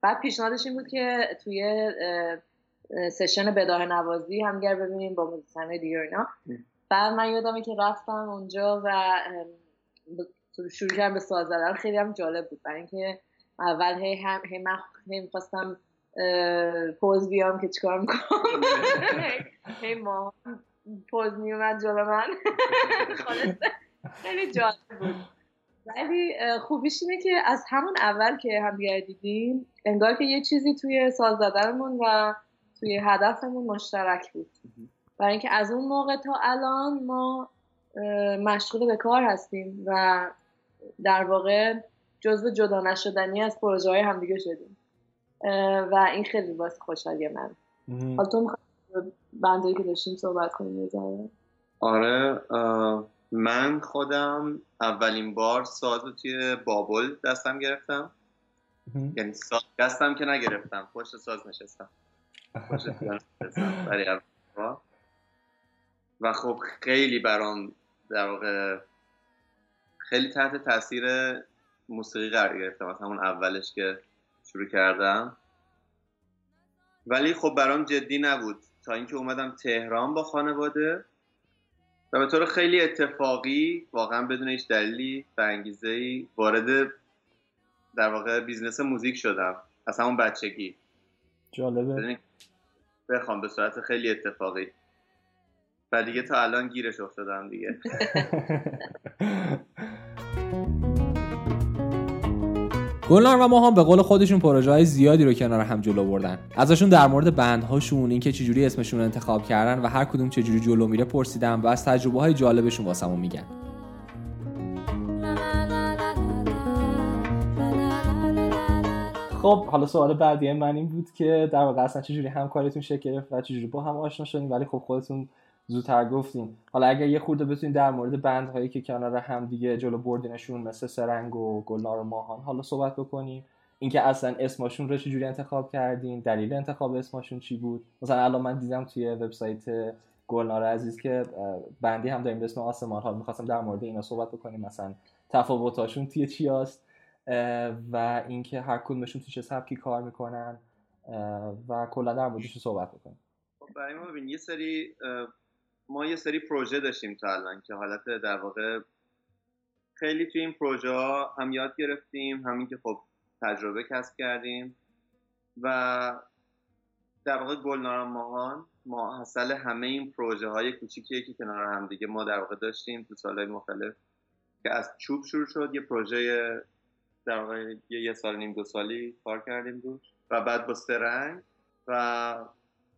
بعد پیشنهادش این بود که توی سشن بداه نوازی همگر ببینیم با موزیسنهای دیگه اینا. بعد من یادمه که رفتم اونجا و شروع کردم به ساز زدن. خیلی هم جالب بود. برای اینکه اول هی هم هی من هی می‌خواستم پوز بیام که چیکار می‌کنم. هی ما پوز میومد جلو من. خیلی جالب بود. ولی خوبیش اینه که از همون اول که هم دیدیم انگار که یه چیزی توی ساز زدنمون و توی هدفمون مشترک بود. برای اینکه از اون موقع تا الان ما مشغول به کار هستیم و در واقع جزو جدا نشدنی از پروژه های همدیگه شدیم. و این خیلی باعث خوشحالی من. حالا تو بندایی که داشتیم صحبت کنیم آره من خودم اولین بار ساز رو توی بابل دستم گرفتم. یعنی ساز دستم که نگرفتم. پشت ساز نشستم. پشت پیانو نشستم. برای. و خب خیلی برام در واقع خیلی تحت تاثیر موسیقی قرار گرفتم. از همون اولش که شروع کردم. ولی خب برام جدی نبود. تا اینکه اومدم تهران با خانواده. و به طور خیلی اتفاقی واقعا بدون هیچ دلیلی و انگیزه ای وارد در واقع business موزیک شدم. از همون بچگی. جالبه. اینکه بخوام به صورت خیلی اتفاقی. و دیگه تا الان گیرش افتادم دیگه. گلنار و ماهان به قول خودشون پروژه های زیادی رو کنار هم جلو بردن. ازشون در مورد بندهاشون اینکه چجوری اسمشون انتخاب کردن و هر کدوم چجوری جلو میره پرسیدم و از تجربه های جالبشون واسمون میگن. خب حالا سوال بعدی من این بود که در واقع اصلا چجوری همکاریتون شکل گرفت و چجوری با هم آشنا شدین ولی خب خودتون زودتر گفتین حالا اگر یه خورده بتونین در مورد بندهایی که کنار هم دیگه جلو بردینشون مثل سرنگ و گلنار و ماهان حالا صحبت بکنیم. اینکه اصلا اسمشون رو چجوری انتخاب کردین دلیل انتخاب اسمشون چی بود؟ مثلا الان من دیدم توی وبسایت گلنار عزیز که بندی هم داریم به اسم آسمان حال می‌خواستم در مورد اینا صحبت بکنیم. مثلا تفاوتاشون توی چی هست؟ و اینکه هر کدومشون تو چه سبکی کار می‌کنن. و کلا در موردش صحبت بکنیم. خب برای ما ببین یه سری ما یه سری پروژه داشتیم تا الان که حالت در واقع خیلی توی این پروژه ها هم یاد گرفتیم همین که خب تجربه کسب کردیم و در واقع گلناران ماهان ما حاصل همه این پروژه های کوچیکیه که کنار هم دیگه ما در واقع داشتیم تو سالهای مختلف که از چوب شروع شد یه پروژه در واقع یه, یه سال نیم دو سالی کار کردیم روش و بعد با سرنگ و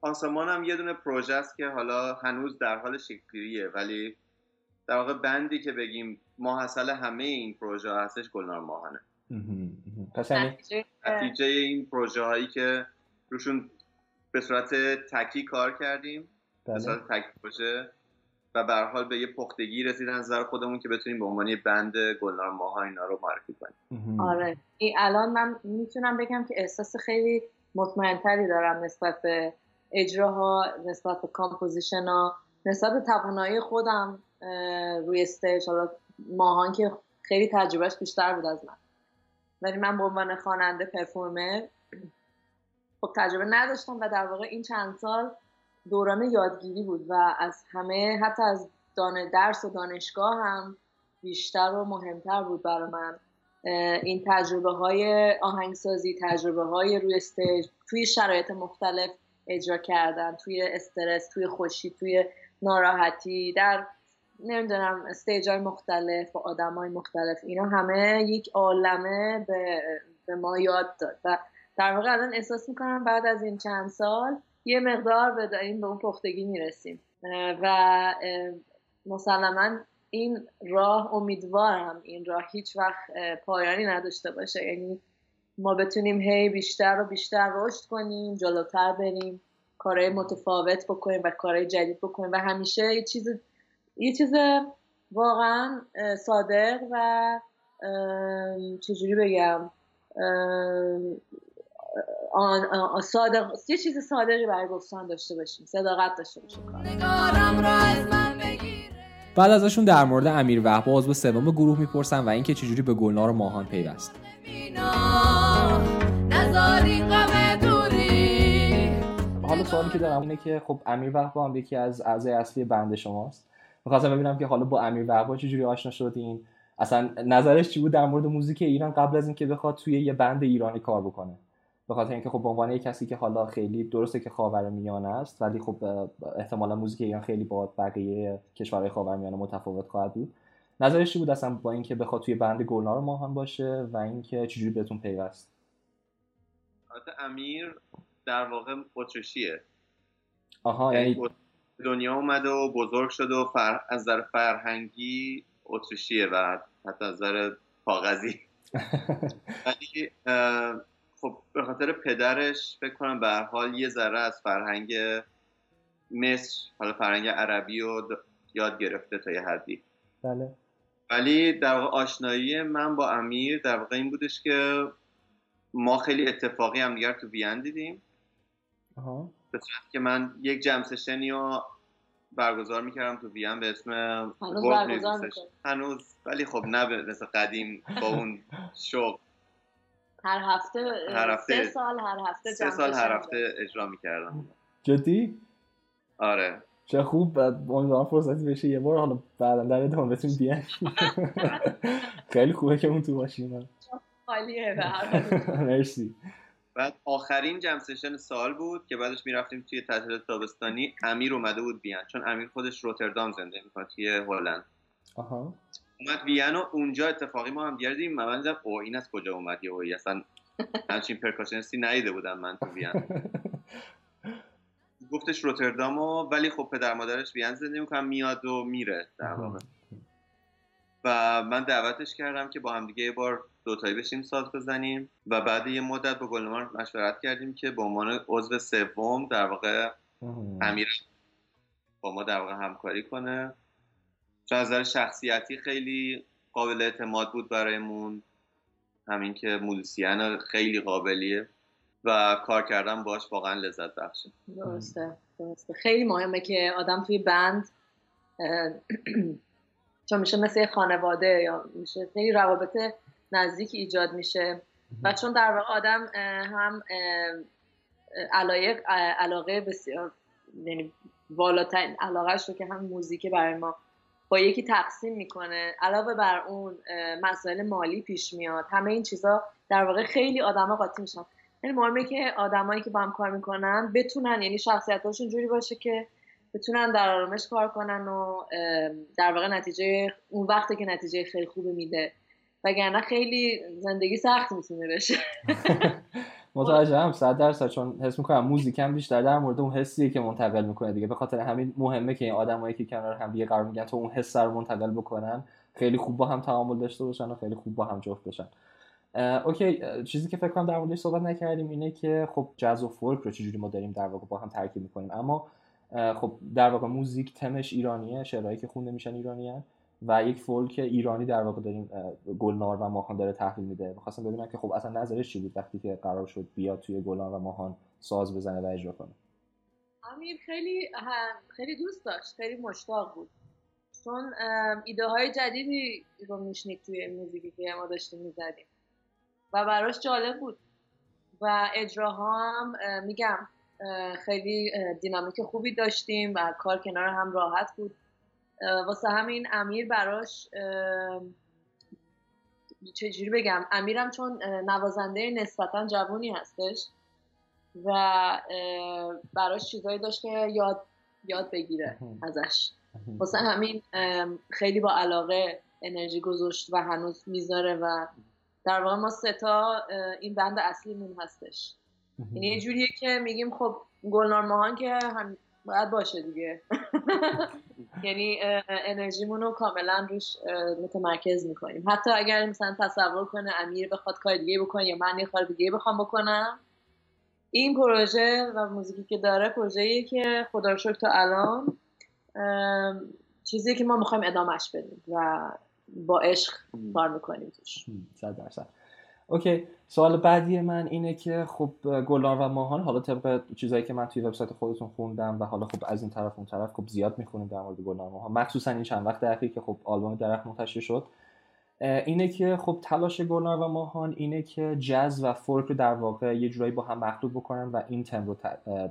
آسمان هم یه دونه پروژه است که حالا هنوز در حال شکلگیریه ولی در واقع بندی که بگیم ماحصل همه این پروژه هستش گلنار ماهانه. پس یعنی نتیجه این پروژه هایی که روشون به صورت تکی کار کردیم به بله. صورت تک پروژه و به هر حال به یه پختگی رسیدن از نظر خودمون که بتونیم به عنوان یه بند گلنار ماهان اینا رو معرفی کنیم. آره. این الان من می‌تونم بگم که احساس خیلی مطمئنتری دارم نسبت به اجراها نسبت به composition ها نسبت به توانایی خودم روی stage حالا ماهان که خیلی تجربهش بیشتر بود از من. ولی من به عنوان خواننده performer خب تجربه نداشتم و در واقع این چند سال دوران یادگیری بود و از همه حتی از درس و دانشگاه هم بیشتر و مهمتر بود برای من. این تجربه های آهنگسازی تجربه های روی stage توی شرایط مختلف اجرا کردن توی استرس توی خوشی توی ناراحتی در نمی‌دونم stage های مختلف با آدم های مختلف. اینا همه یک عالمه به, به ما یاد داد و در واقع الان احساس می‌کنم بعد از این چند سال یه مقدار به این به اون پختگی می‌رسیم. و مسلما این راه امیدوارم این راه هیچ وقت پایانی نداشته باشه. یعنی ما بتونیم هی بیشتر و بیشتر رشد کنیم جلوتر بریم کارهای متفاوت بکنیم و کارهای جدید بکنیم. و همیشه یه چیز یه چیز واقعا صادق و چجوری بگم؟ آن- آن- صادق یه چیز صادقی برای گفتن داشته باشیم صداقت داشته باشیم. بعد ازشون در مورد امیر وهب عضو سوم گروه می‌پرسن و اینکه چجوری به گلنار و ماهان پیوست. حالا سوالی که دارم اینه که خب امیر وهبا هم یکی از اعضای اصلی بند شماست. می‌خواستم ببینم که حالا با امیر وهبا چجوری آشنا شدین؟ اصلا نظرش چی بود در مورد موزیک ایران قبل از اینکه بخواد توی یه بند ایرانی کار بکنه؟ به خاطر اینکه خب به عنوان کسی که حالا خیلی درسته که خاورمیانه است ولی خب احتمالا موزیک ایران خیلی با بقیه کشورهای خاورمیانه متفاوت خواهد بود. نظرش چی بود اصلا با اینکه بخواد توی بند گلنار ماهان باشه و اینکه چجوری بهتون پیوست؟ البته امیر در واقع اتریشیه آها یعنی دنیا اومده و بزرگ شده و فر... از نظر فرهنگی اتریشیه و حتی از نظر کاغذی. ولی خب به خاطر پدرش فکر کنم به هر حال یه ذره از فرهنگ مصر حالا فرهنگ عربی رو د- یاد گرفته تا یه حدی. بله. ولی در واقع آشنایی من با امیر در واقع این بودش که ما خیلی اتفاقی هم دیگر تو وین دیدیم. آها. به صورتی که من یک جم سشنی رو برگزار می‌کردم تو وین به اسم هنوز برگزار. هنوز ولی خب نه به مثل قدیم با اون شوق هر هفته هر هفته- سه سال هر هفته سه سال هر. هفته اجرا می‌کردم. جدی؟ آره. چه خوب بعد امیدوارم فرصتی بشه یه بار حالا بعدا در ادامه بتونیم بیان خیلی خوبه که اون تو باشیم. خالیه. مرسی. بعد آخرین جم سشن سال بود که بعدش می‌رفتیم توی تعطیلات تابستانی. امیر اومده بود بیان چون امیر خودش روتردام زنده می‌کنه توی هلند. آها. اومد وین و اونجا اتفاقی ما هم دیگه دیدیم من دیدم او این از کجا اومد؟ یه اوی اصلا همچین پرکاشنستی ندیده بودم من تو وین. گفتش روتردامو ولی خب پدر مادرش وین زندگی می‌کنن میاد و میره در واقع. و من دعوتش کردم که با هم دیگه یه بار دوتایی بشیم ساز بزنیم و بعد یه مدت با گلنمار مشورت کردیم که به عنوان عضو سوم در واقع امیر با ما در واقع همکاری کنه. چون از نظر شخصیتی خیلی قابل اعتماد بود برایمون. همین که موزیسین خیلی قابلیه و کار کردن باش واقعا لذت بخشه. درسته درسته. خیلی مهمه که آدم توی بند چون میشه مثل یه خانواده یا میشه خیلی روابط نزدیک ایجاد میشه. و چون در واقع آدم هم علایق علاقه بسیار یعنی بالاترین علاقهش رو که هم موزیک برای ما با یکی تقسیم می‌کنه. علاوه بر اون مسائل مالی پیش میاد. همه این چیزا در واقع خیلی آدما قاطی میشن. خیلی مهمه که آدمایی که با هم کار می‌کنن بتونن یعنی شخصیتاشون جوری باشه که بتونن در آرامش کار کنن و در واقع نتیجه اون وقتی که نتیجه خیلی خوبی میده. وگرنه خیلی زندگی سخت می‌تونه بشه. متوجهم صد درصد. چون حس می‌کنم موزیکم بیشتر در مورد اون حسیه که منتقل می‌کنه دیگه. به خاطر همین مهمه که این آدمایی که کنار هم دیگه قرار میگن تو اون حس رو منتقل بکنن خیلی خوب با هم تعامل داشته باشن و خیلی خوب با هم جفت بشن. اوکی چیزی که فکر کنم در موردش صحبت نکردیم اینه که خب جاز و فولک رو چجوری ما داریم در واقع با هم ترکیب می‌کنیم. اما خب در واقع موزیک تمش ایرانیه شعرهایی که خونده میشن ایرانیه و یک فولک ایرانی در واقع داریم گلنار و ماهان داره تحویل میده. می‌خواستم ببینم که خب اصلا نظرش چی بود وقتی که قرار شد بیاد توی گلنار و ماهان ساز بزنه و اجرا کنه؟ امیر خیلی خیلی دوست داشت خیلی مشتاق بود. چون ایده های جدیدی رو میشنید توی موزیکی که ما داشتیم می‌زدیم. و براش جالب بود. و اجراها هم میگم خیلی دینامیک خوبی داشتیم و کار کنار هم راحت بود. واسه همین امیر براش چجوری بگم امیرم چون نوازنده نسبتا جوونی هستش و براش چیزایی داشت که یاد یاد بگیره ازش. واسه همین خیلی با علاقه انرژی گذاشت و هنوز می‌ذاره و در واقع ما ستا این بند اصلیمون هستش. یعنی یه جوریه که میگیم خب گلنار ماهان که هم باید باشه دیگه. یعنی انرژیمون رو کاملا روش متمرکز می‌کنیم. حتی اگر مثلا تصور کنه امیر بخواد کار دیگه بکنه یا من یه کار دیگه بخوام بکنم این پروژه و موزیکی که داره پروژه‌ایه که خدا رو شکر تا الان چیزی که ما می‌خوایم ادامهش بدیم و با عشق کار می‌کنیم توش. صد درصد. اوکی. سوال بعدی من اینه که خب گلنار و ماهان حالا طبق چیزایی که من توی وبسایت خودتون خوندم و حالا خب از این طرف اون طرف خب زیاد می‌خونیم در مورد گلنار و ماهان. مخصوصا این چند وقت اخیر که خب آلبوم درخت منتشر شد. اینه که خب تلاش گلنار و ماهان اینه که جاز و فولک رو در واقع یه جورایی با هم مخلوط بکنن و این تم رو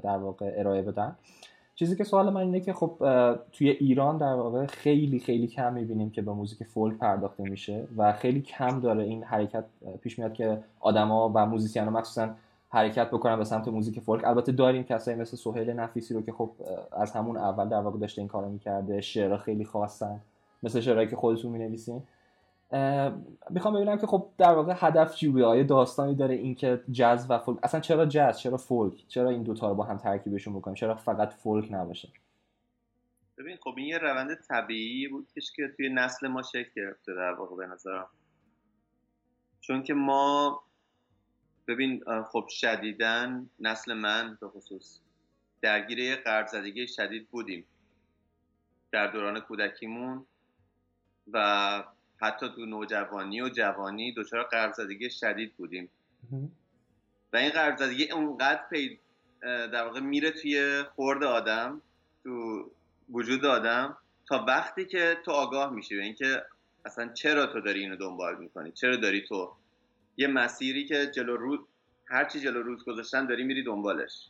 در واقع ارائه بدن. چیزی که سوال من اینه که خب توی ایران در واقع خیلی خیلی کم می‌بینیم که به موزیک فولک پرداخته میشه و خیلی کم داره این حرکت پیش میاد که آدما و musician ها مخصوصا حرکت بکنن به سمت موزیک فولک. البته داریم کسایی مثل سهیل نفیسی رو که خب از همون اول در واقع داشته این کارو می‌کرده شعرها خیلی خواستن مثل شعرهایی که خودتون می‌نویسین. می‌خوام ببینم که خب در واقع هدف چی بوده آیا داستانی داره اینکه جاز و فولک. اصلا چرا جاز؟ چرا فولک؟ چرا این دوتا رو با هم ترکیبشون بکنیم؟ چرا فقط فولک نباشه؟ ببین خب این یه روند طبیعی بود که توی نسل ما شکل گرفته در واقع به نظرم. چون که ما ببین خب شدیدن نسل من به خصوص درگیر یه قرضزدگی شدید بودیم در دوران کودکیمون و حتی تو نوجوانی و جوانی دچار قرضزدگی شدید بودیم. و این قرضزدگی اونقدر پید در واقع میره توی خورد آدم تو وجود آدم تا وقتی که تو آگاه میشی به اینکه اصلا چرا تو داری اینو دنبال می‌کنی؟ چرا داری تو؟ یه مسیری که جلو رو هرچی جلو روز گذاشتن داری میری دنبالش.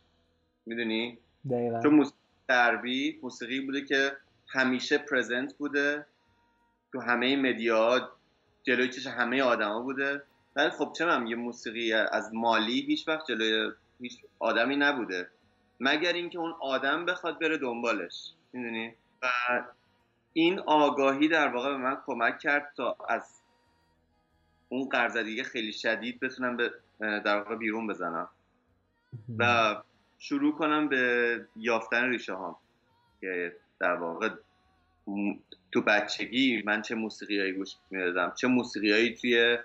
می‌دونی؟ دقیقا. چون موسیقی غربی موسیقی بوده که همیشه پرزنت بوده. تو همه مدیا جلوی چش همه آدما بوده. ولی خب چه یه موسیقی از مالی هیچ وقت جلوی هیچ آدمی نبوده. مگر اینکه اون آدم بخواد بره دنبالش. می‌دونی؟ و این آگاهی در واقع به من کمک کرد تا از اون قرضدگی خیلی شدید بتونم به در واقع بیرون بزنم. و شروع کنم به یافتن ریشه هام که در واقع تو بچگی من چه موسیقیایی گوش می‌دادم؟ چه موسیقیایی توی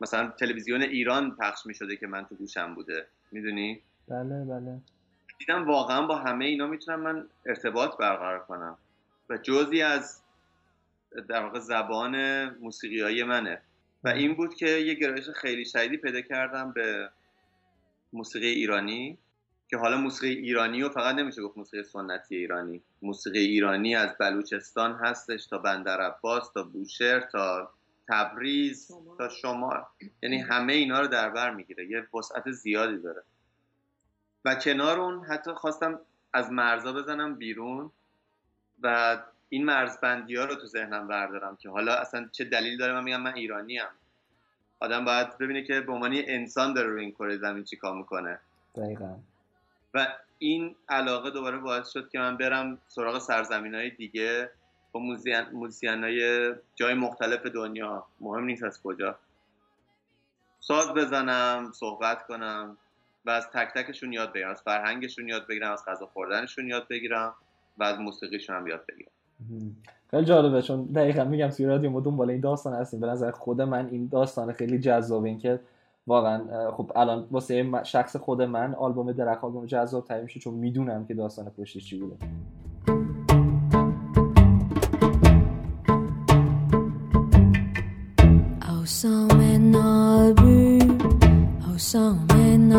مثلا تلویزیون ایران پخش می‌شده که من تو گوشم بوده؟ می‌دونی؟ بله بله. دیدم واقعا با همه اینا می‌تونم من ارتباط برقرار کنم. و جزی از در واقع زبان موسیقی های منه. و این بود که یه گرایش خیلی شدیدی پیدا کردم به موسیقی ایرانی. که حالا موسیقی ایرانی و فقط نمیشه گفت موسیقی سنتی ایرانی. موسیقی ایرانی از بلوچستان هستش تا بندر عباس تا بوشهر تا تبریز تا شمال. یعنی همه اینا رو در بر می‌گیره. یه وسعت زیادی داره. و کنار اون حتی خواستم از مرزا بزنم بیرون و این مرزبندی ها رو تو ذهنم بردارم که حالا اصلا چه دلیل داره؟ من میگم من ایرانی ام آدم باید ببینه که به عنوان انسان داره رو این کره زمین چیکار می‌کنه. دقیقا. و این علاقه دوباره باعث شد که من برم سراغ سرزمین های دیگه با موزیان های جای مختلف دنیا. مهم نیست از کجا. ساز بزنم صحبت کنم و از تک تکشون یاد بگیرم از فرهنگشون یاد بگیرم از غذا خوردنشون یاد بگیرم و از موسیقیشون هم یاد بگیرم. خیلی جالبه چون دقیقا میگم توی رادیو ما دنبال این داستان هستیم. به نظر خود من این داستان خیلی جذابه این که واقعا خب الان واسه شخص خود من آلبوم درخ آلبوم جذاب ترین میشه چون می‌دونم که داستان پشتش چی بوده. Awesome and album, awesome and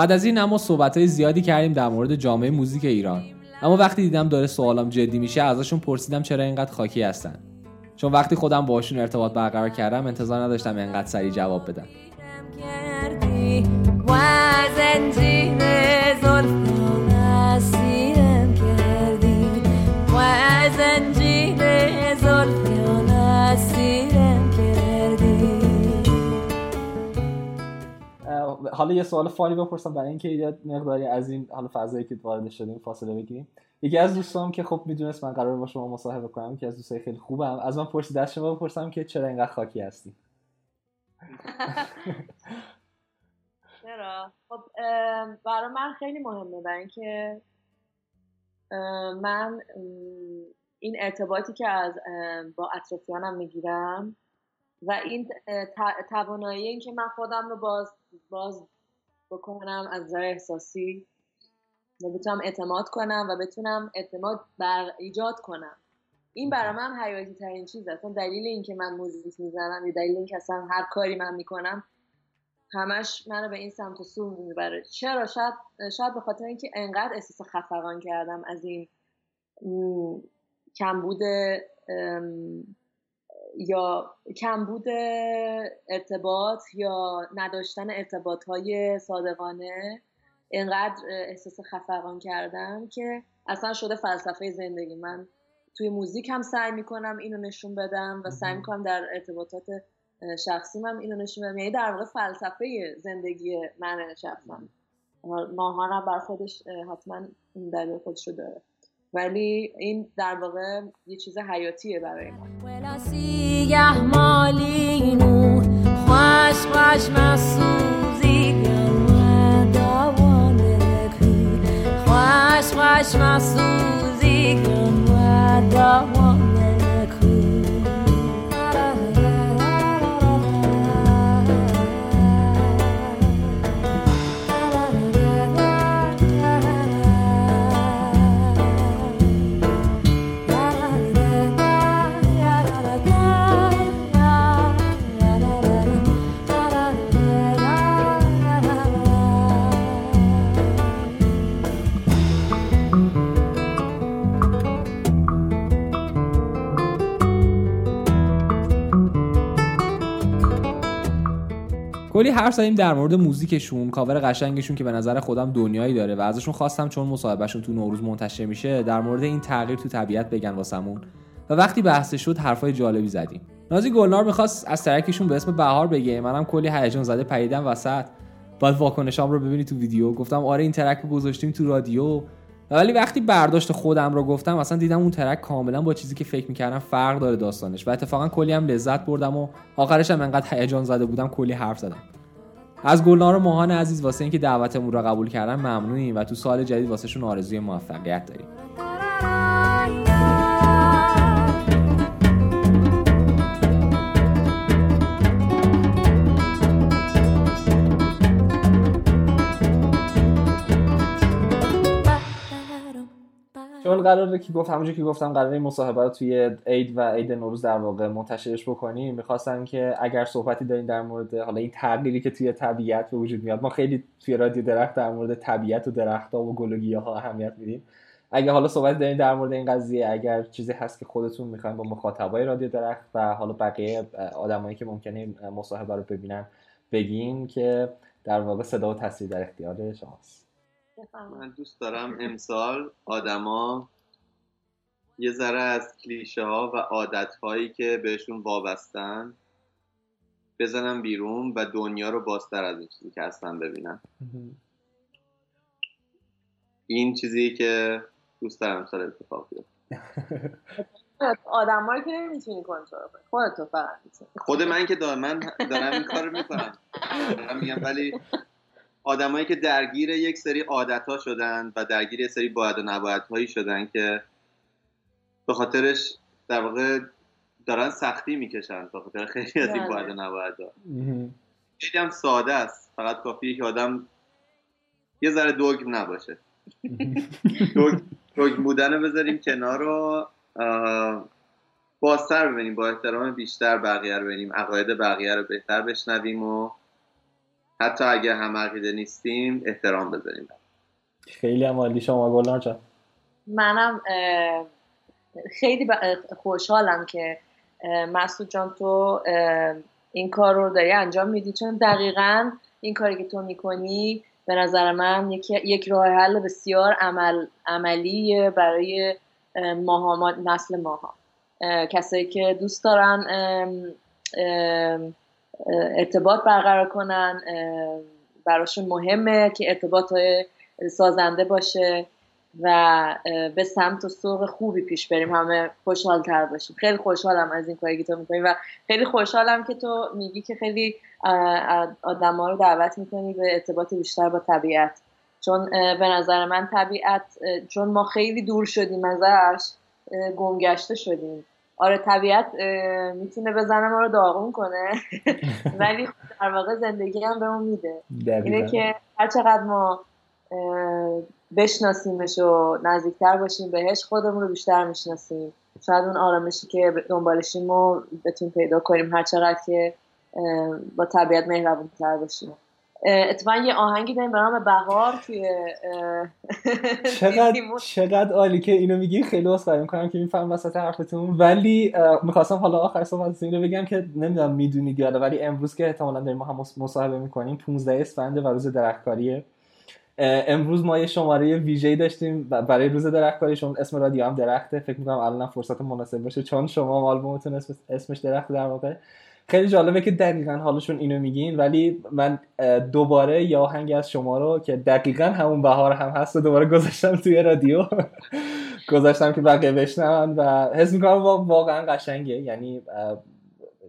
بعد از این اما صحبت زیادی کردیم در مورد جامعه موزیک ایران. اما وقتی دیدم داره سوالم جدی میشه ازشون پرسیدم چرا اینقدر خاکی هستن. چون وقتی خودم باشون ارتباط برقرار کردم انتظار نداشتم اینقدر سریع جواب بدن. حالا یه سوال فانی بپرسم برای اینکه یه مقداری از این حالا فضایی که وارد شدیم فاصله بگیریم. یکی از دوستام که خب می‌دونست من قرار با شما مصاحبه کنم که از دوستای خیلی خوبم. از من پرسید از شما بپرسم که چرا اینقدر خاکی هستی چرا؟ خب برای من خیلی مهمه. برای اینکه من این ارتباطی که از با اطرافیانم می‌گیرم و این توانایی این که من خودم رو باز باز بکنم از نظر احساسی و بتونم اعتماد کنم و بتونم اعتماد بر ایجاد کنم. این برای من حیاتی ترین چیز اصلا دلیل اینکه من موزیک می‌زنم یا دلیل اینکه اصلا هر کاری من می‌کنم همش منو به این سمت و سو می‌بره. چرا؟ شاید شاید به خاطر اینکه انقدر احساس خفقان کردم از این کمبود یا کمبود ارتباط یا نداشتن ارتباط های صادقانه اینقدر احساس خفقان کردم که اصلا شده فلسفه زندگی. من توی موزیک هم سعی می‌کنم اینو نشون بدم و سعی می‌کنم در ارتباطات شخصی هم اینو نشون بدم. یعنی در واقع فلسفه زندگی من شخصا ماهان هم بر خودش حتما این دلیل خودش رو داره. ولی این در واقع یه چیز حیاتیه برای ما. خوش خوش کلی حرف زدیم در مورد موزیکشون کاور قشنگشون که به نظر خودم دنیایی داره و ازشون خواستم چون مصاحبهشون تو نوروز منتشر میشه در مورد این تغییر تو طبیعت بگن واسمون. و وقتی بحث شد حرفای جالبی زدیم. نازی گلنار می‌خواست از ترکشون به اسم بهار بگه. منم کلی هیجان زده پریدم وسط. باید واکنشام رو ببینی تو ویدیو. گفتم آره این ترک رو گذاشتیم تو رادیو. ولی وقتی برداشت خودم رو گفتم اصلا دیدم اون ترک کاملا با چیزی که فکر می‌کردم فرق داره داستانش. و اتفاقا کلی هم لذت بردم و آخرش هم انقدر هیجان زده بودم کلی حرف زدم. از گلنار و ماهان عزیز واسه اینکه دعوتمون رو قبول کردن ممنونیم و تو سال جدید واسهشون آرزوی موفقیت داریم. چون قراره که گفت همونجور که گفتم قراره این مصاحبه رو توی عید و عید نوروز در واقع منتشرش بکنیم. می‌خواستم که اگر صحبتی دارین در مورد حالا این تغییری که توی طبیعت به وجود میاد ما خیلی توی رادیو درخت در مورد طبیعت و درختها و گل گیاها اهمیت میدیم. اگه حالا صحبت دارین در مورد این قضیه اگر چیزی هست که خودتون می‌خواین با مخاطبای رادیو درخت و حالا بقیه آدمایی که ممکنه مصاحبه رو ببینن بگین که در واقع صدا و تصویر در اختیار شماست. من دوست دارم امسال آدما یه ذره از کلیشه ها و عادت هایی که بهشون وابستن بزنم بیرون و دنیا رو بازتر از این چیزی که هستن ببینن. این چیزی که دوست دارم امسال اتفاق بیفته. آدمایی که نمی‌تونی کنترل کنی. خودت فقط خود من که دارم من دارم این کار می‌کنم. دارم میگم ولی آدمایی که درگیر یک سری عادت ها شدن و درگیر یک سری باید و نباید هایی شدن که به خاطرش در واقع دارن سختی می‌کشن به خاطر خیلی از این باید و نباید ها. خیلی هم ساده است. فقط کافیه که آدم یه ذره دوگم نباشه. دوگم بودن رو بذاریم کنار رو بازتر ببینیم. با احترام بیشتر بقیه رو ببینیم. عقاید بقیه رو بهتر بشنویم و حتی اگه هم عقیده نیستیم احترام بذاریم. خیلی هم عالی. شما گلنار جان. منم خیلی خوشحالم که مسعود جان تو این کار رو داری انجام میدی. چون دقیقا این کاری که تو می‌کنی به نظر من یک, یک راه حل بسیار عمل عملی برای ماها نسل ماها. کسایی که دوست دارن ارتباط برقرار کنن براشون مهمه که ارتباط سازنده باشه و به سمت و سوق خوبی پیش بریم همه خوشحال تر باشیم. خیلی خوشحالم از این کاری که تو می‌کنی و خیلی خوشحالم که تو میگی که خیلی آدم رو دعوت می‌کنی به ارتباط بیشتر با طبیعت. چون به نظر من طبیعت چون ما خیلی دور شدیم ازش گمگشته شدیم. آره طبیعت می‌تونه بزنه ما رو داغون کنه. ولی در واقع زندگی هم بهمون میده. اینه که هر چقدر ما بشناسیمش و نزدیکتر باشیم بهش خودمون رو بیشتر می‌شناسیم. شاید اون آرامشی که دنبالشیم رو بتونیم پیدا کنیم هر چقدر که با طبیعت مهربونتر باشیم. اتفاقا یه آهنگی داریم به نام بهار توی چقدر چقدر عالی که اینو میگی خیلی واسه می‌کنم که میفهم وسط حرفتون. ولی می‌خواستم حالا آخر صحبت اینو بگم که نمی‌دونم می‌دونید یا ولی امروز که احتمالا داریم ما هم مصاحبه می‌کنیم 15 اسفند و روز درختکاریه. امروز ما یه شماره ویژه‌ای داشتیم برای روز درختکاری چون اسم رادیو هم درخته. فکر می‌کنم الان فرصت مناسب باشه چون شما آلبومتون اسم اسمش درخت در واقع. خیلی جالبه که دقیقا حالشون اینو میگین ولی من دوباره یه آهنگ از شما رو که دقیقا همون بهار هم هست و دوباره گذاشتم توی رادیو. گذاشتم که بقیه بشنون و حس می‌کنم وا- واقعا قشنگه. یعنی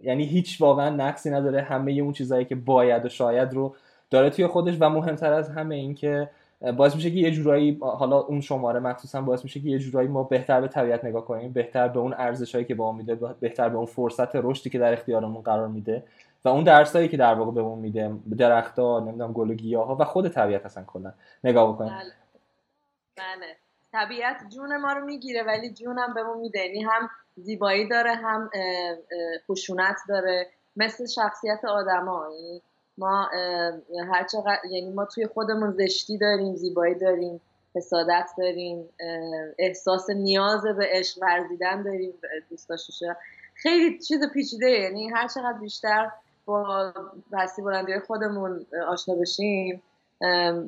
یعنی هیچ واقعا نقصی نداره. همه اون چیزهایی که باید و شاید رو داره توی خودش و مهمتر از همه این که باعث میشه که یه جورایی حالا اون شماره مخصوصا باعث میشه که یه جورایی ما بهتر به طبیعت نگاه کنیم بهتر به اون ارزشهایی که به ما میده بهتر به اون فرصت رشدی که در اختیارمون قرار میده و اون درسایی که در واقع بهمون میده درختها نمی‌دونم گل و گیاها و خود طبیعت اصلا کلا نگاه بکنیم. بله. بله. طبیعت جون ما رو می‌گیره ولی جونم بهمون میده. یعنی هم زیبایی داره هم خشونت داره. مثل شخصیت آدما. یعنی ما هر چقدر یعنی ما توی خودمون زشتی داریم زیبایی داریم حسادت داریم احساس نیاز به عشق ورزیدن داریم دوست داشته. خیلی چیز پیچیده یعنی هر چقدر بیشتر با پستی بلندی خودمون آشنا بشیم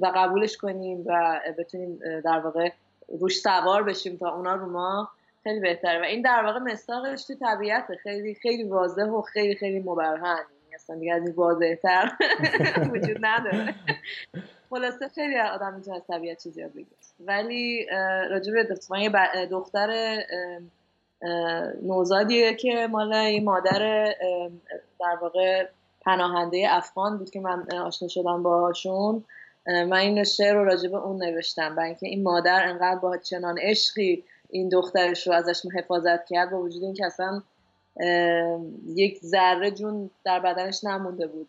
و قبولش کنیم و بتونیم در واقع روش سوار بشیم تا اونا رو ما خیلی بهتره. و این در واقع مستاقش تو طبیعته. خیلی خیلی واضح و خیلی خیلی مبرهن اصلا دیگه از این واضحتر وجود نداره. خلاصه خیلی آدم می‌تونه از طبیعت چیزی یاد بگیره ولی راجع به دختر اه، نوزادیه که مال یه مادر در واقع پناهنده افغان بود که من آشنا شدم باهاشون. اه، من این شعر رو راجع اون نوشتم برای اینکه این مادر انقدر با چنان عشقی این دخترش رو ازش حفاظت کرد با وجود اینکه اصلا یک ذره جون در بدنش نمونده بود.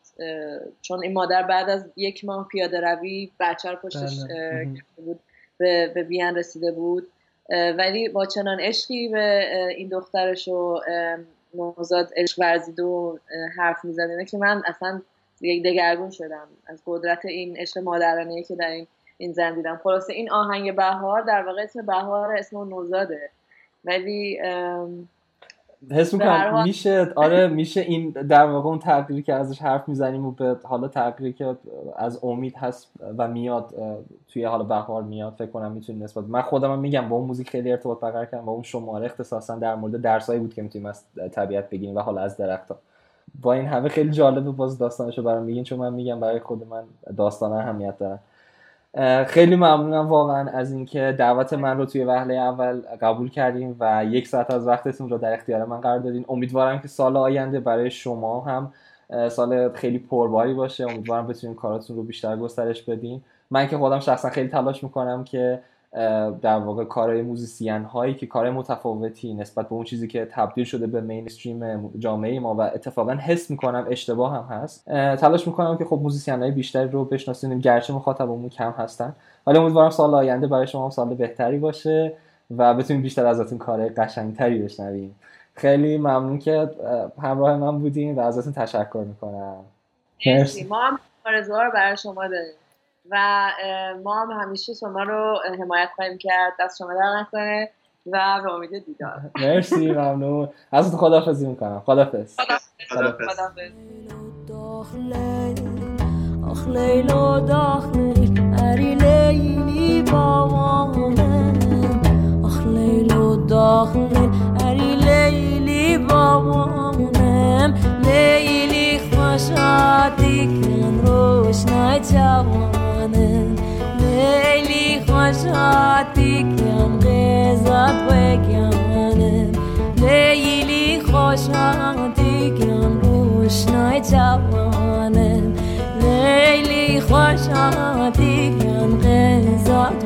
چون این مادر بعد از یک ماه پیاده روی بچه رو پشتش بله. بود به, به بیان رسیده بود. ولی با چنان عشقی به این دخترش و نوزاد عشق ورزید و حرف می‌زد اینه که من اصلا یک دگرگون شدم از قدرت این عشق مادرانه که در این این زن دیدم. خلاصه این آهنگ بهار در واقع اسم بهار اسم نوزاده. ولی ام، حس می‌کنم میشه آره میشه این در واقع اون تغییری که ازش حرف می‌زنیم و به حالا تغییری که از امید هست و میاد توی حالا بهار میاد فکر کنم می‌تونیم نسبت من خودم هم میگم با اون موزیک خیلی ارتباط برقرار کردم با اون شماره اختصاصا در مورد درسایی بود که می‌تونیم از طبیعت بگیریم و حالا از درختها با این همه خیلی جالبه باز داستانشو برام میگین چون من میگم برای خود من داستان اهمیت داره خیلی ممنونم واقعا از اینکه دعوت من رو توی وهله اول قبول کردیم و یک ساعت از وقتتون رو در اختیار من قرار دادین. امیدوارم که سال آینده برای شما هم سال خیلی پرباری باشه. امیدوارم بتونین کاراتون رو بیشتر گسترش بدین. من که خودم شخصا خیلی تلاش می‌کنم که در واقع کارهای musician هایی که کار متفاوتی نسبت به اون چیزی که تبدیل شده به mainstream جامعه ما و اتفاقا حس می‌کنم اشتباه هم هست. تلاش می‌کنم که خب musician های بیشتری رو بشناسونیم گرچه مخاطبمون کم هستن. ولی امیدوارم سال آینده برای شما هم سال بهتری باشه و بتونیم بیشتر ازتون کار قشنگتری بشنویم. خیلی ممنون که اه، همراه من بودین و ازتون تشکر می‌کنم. مرسی. ما هم برای شما داریم. و ما هم همیشه شما رو حمایت خواهیم کرد دست شما در نکنه و به امید دیدار مرسی ممنون ازتون خداحافظی می‌کنم خداحافظ خداحافظ آخ لیلا داخل اری لیلی بابامونم آخ لیلا داخل اری لیلی بابامونم لیلی خوشاتی کن روشنای جوانم لیلی خوشاتی کن قضات بگانم لیلی خوشاتی کن روشنای جوانم لیلی خوشاتی کن قضات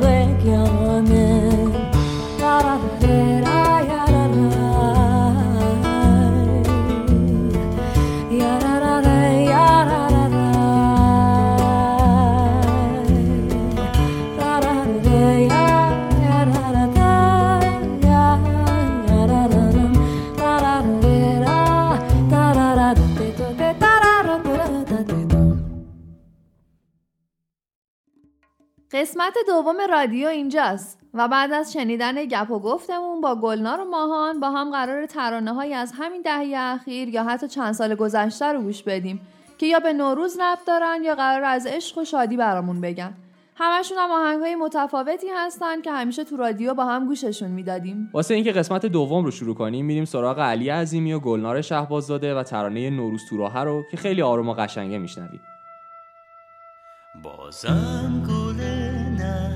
قسمت دوم رادیو اینجاست و بعد از شنیدن گپ و گفتمون با گلنار و ماهان با هم قرار ترانه های از همین دهه اخیر یا حتی چند سال گذشته رو گوش بدیم که یا به نوروز ربط دارن یا قرار از عشق و شادی برامون بگن. همشون هم آهنگ های متفاوتی هستن که همیشه تو رادیو با هم گوششون می‌دادیم. واسه اینکه قسمت دوم رو شروع کنیم میریم سراغ علی عظیمی و گلنار شهباززاده و ترانه نوروز تو راهه رو که خیلی آروم و قشنگه میشنوید. بازم گل night.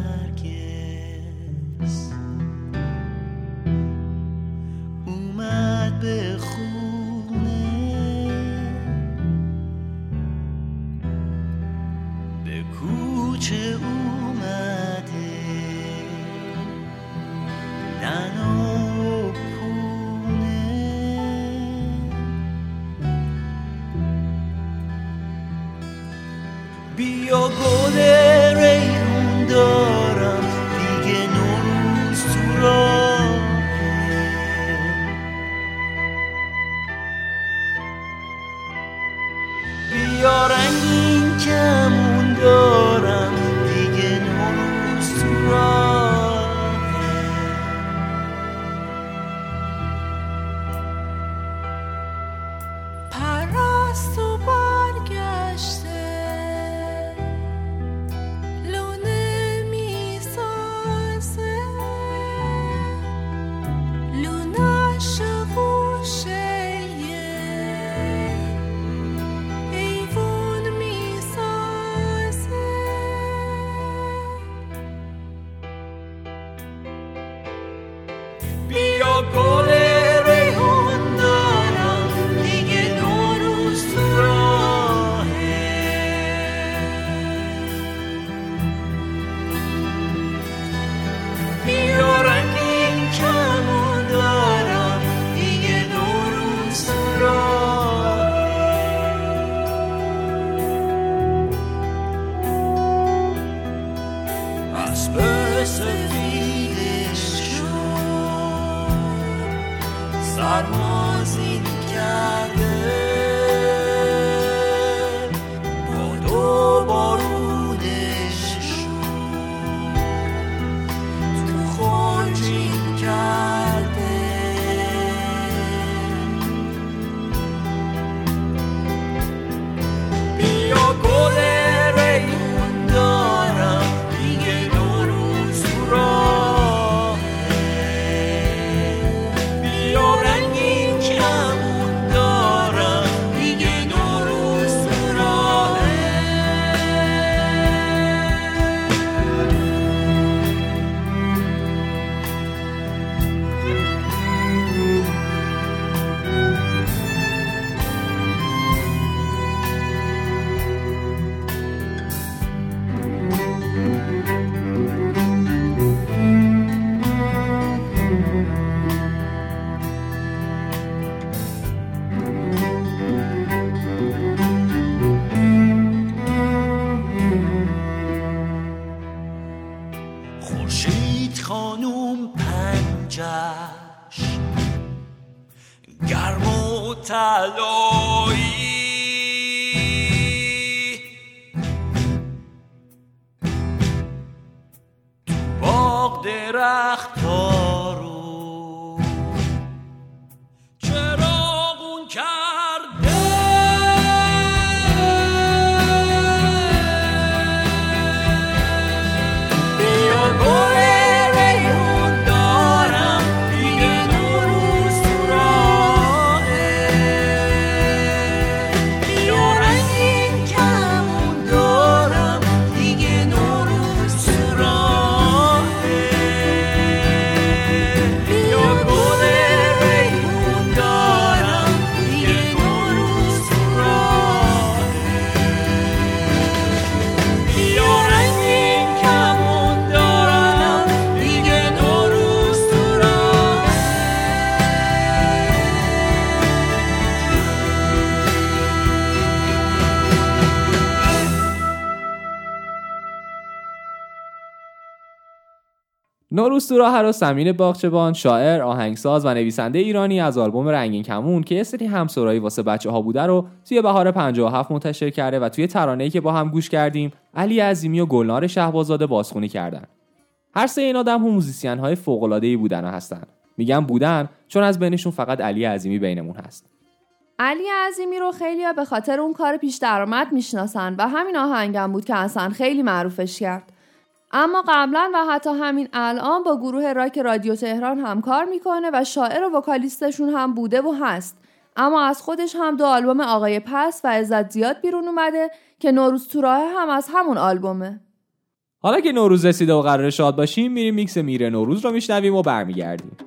گرم راه رو سمین باغچبان شاعر آهنگساز و نویسنده ایرانی از آلبوم رنگین کمون که یه سری همسرایی واسه بچه ها بوده رو توی بهار 57 منتشر کرده و توی ترانه‌ای که با هم گوش کردیم علی عظیمی و گلنار شهبازاده بازخونی کردن. هر سه این آدم هم موزیسین های فوق العاده بودن و هستن. میگم بودن چون از بینشون فقط علی عظیمی بینمون هست. علی عظیمی رو خیلی به خاطر اون کار پیش درآمد می‌شناسن و همین آهنگم بود که اصلا خیلی معروفش کرد. اما قبلا و حتی همین الان با گروه راک رادیو تهران هم کار می‌کنه و شاعر و وکالیستشون هم بوده و هست. اما از خودش هم دو آلبوم آقای پس و عزت زیاد بیرون اومده که نوروز تو راه هم از همون آلبومه. حالا که نوروز رسیده و قرار شاد باشیم میریم میکس میره نوروز رو میشنویم و برمیگردیم.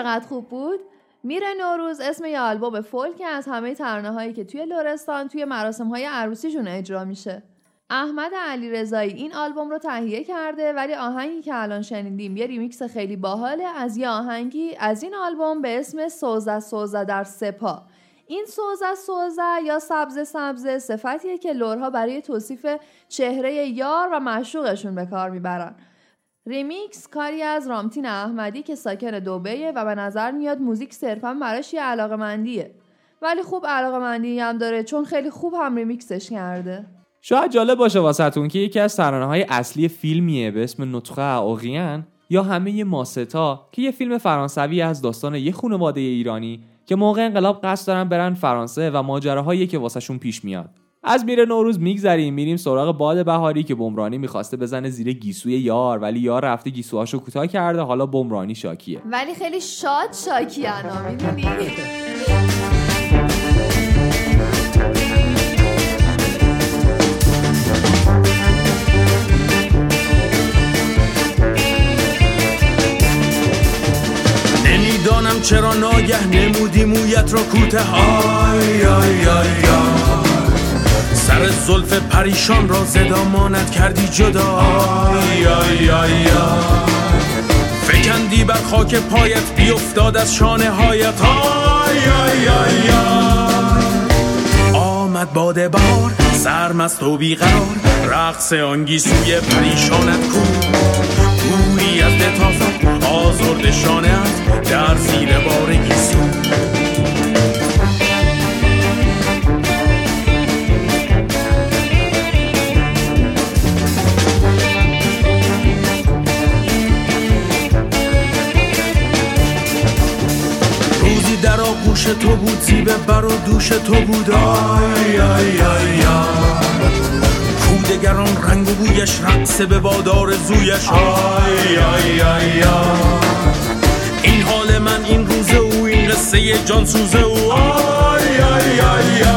چقدر خوب بود؟ میرنوروز اسم یه آلبوم فولک از همه ترانه هایی که توی لرستان توی مراسم های عروسیشون اجرا میشه. احمد علی رضایی این آلبوم رو تهیه کرده ولی آهنگی که الان شنیدیم یه ریمیکس خیلی باحاله از یه آهنگی از این آلبوم به اسم سوزه سوزه در سپا این سوزه سوزه یا سبز سبز صفتیه که لرها برای توصیف چهره یار و معشوقشون به کار می‌برن. ریمیکس کاری از رامتین احمدی که ساکن دوبیه و به نظر میاد موزیک صرفا براش یه علاقه مندیه ولی خوب علاقه مندی هم داره چون خیلی خوب هم ریمیکسش کرده. شاید جالب باشه واسهتون که یکی از ترانه های اصلی فیلمیه به اسم Nous trois ou rien یا همه ما سه تا که یه فیلم فرانسوی از داستان یه خانواده ایرانی که موقع انقلاب قصد دارن برن فرانسه و ماجراهایی که واسهشون پیش میاد. از میر نوروز میگذریم میریم سراغ باد بهاری که بمرانی می‌خواسته بزنه زیر گیسوی یار ولی یار رفته گیسوهاشو کوتاه کرده حالا بمرانی شاکیه. ولی خیلی شاد شاکی‌ان ها می‌دونی؟ نمی‌دانم چرا ناگه نمودی مویت را کوته. آی آی آی آی. سر زلف پریشان را ز دامانت کردی جدا. آی آی آی آی. فکندی بر خاک پایت بیافتاد از شانه هایت. آی آی آی آمد باد بار سرمست و بیقرار. رقصان گیسوی پریشانت کو گویی از لطافت آزرد شانه در زیر بار گیسو تو بود زیب بر و دوش تو بود. آی آی آی آی. کو دگر آن رنگ و بویش رقص به باد آرزویش. آی آی آی آی. این حال من این روز او این قصه جان سوز او. آی آی آی آی.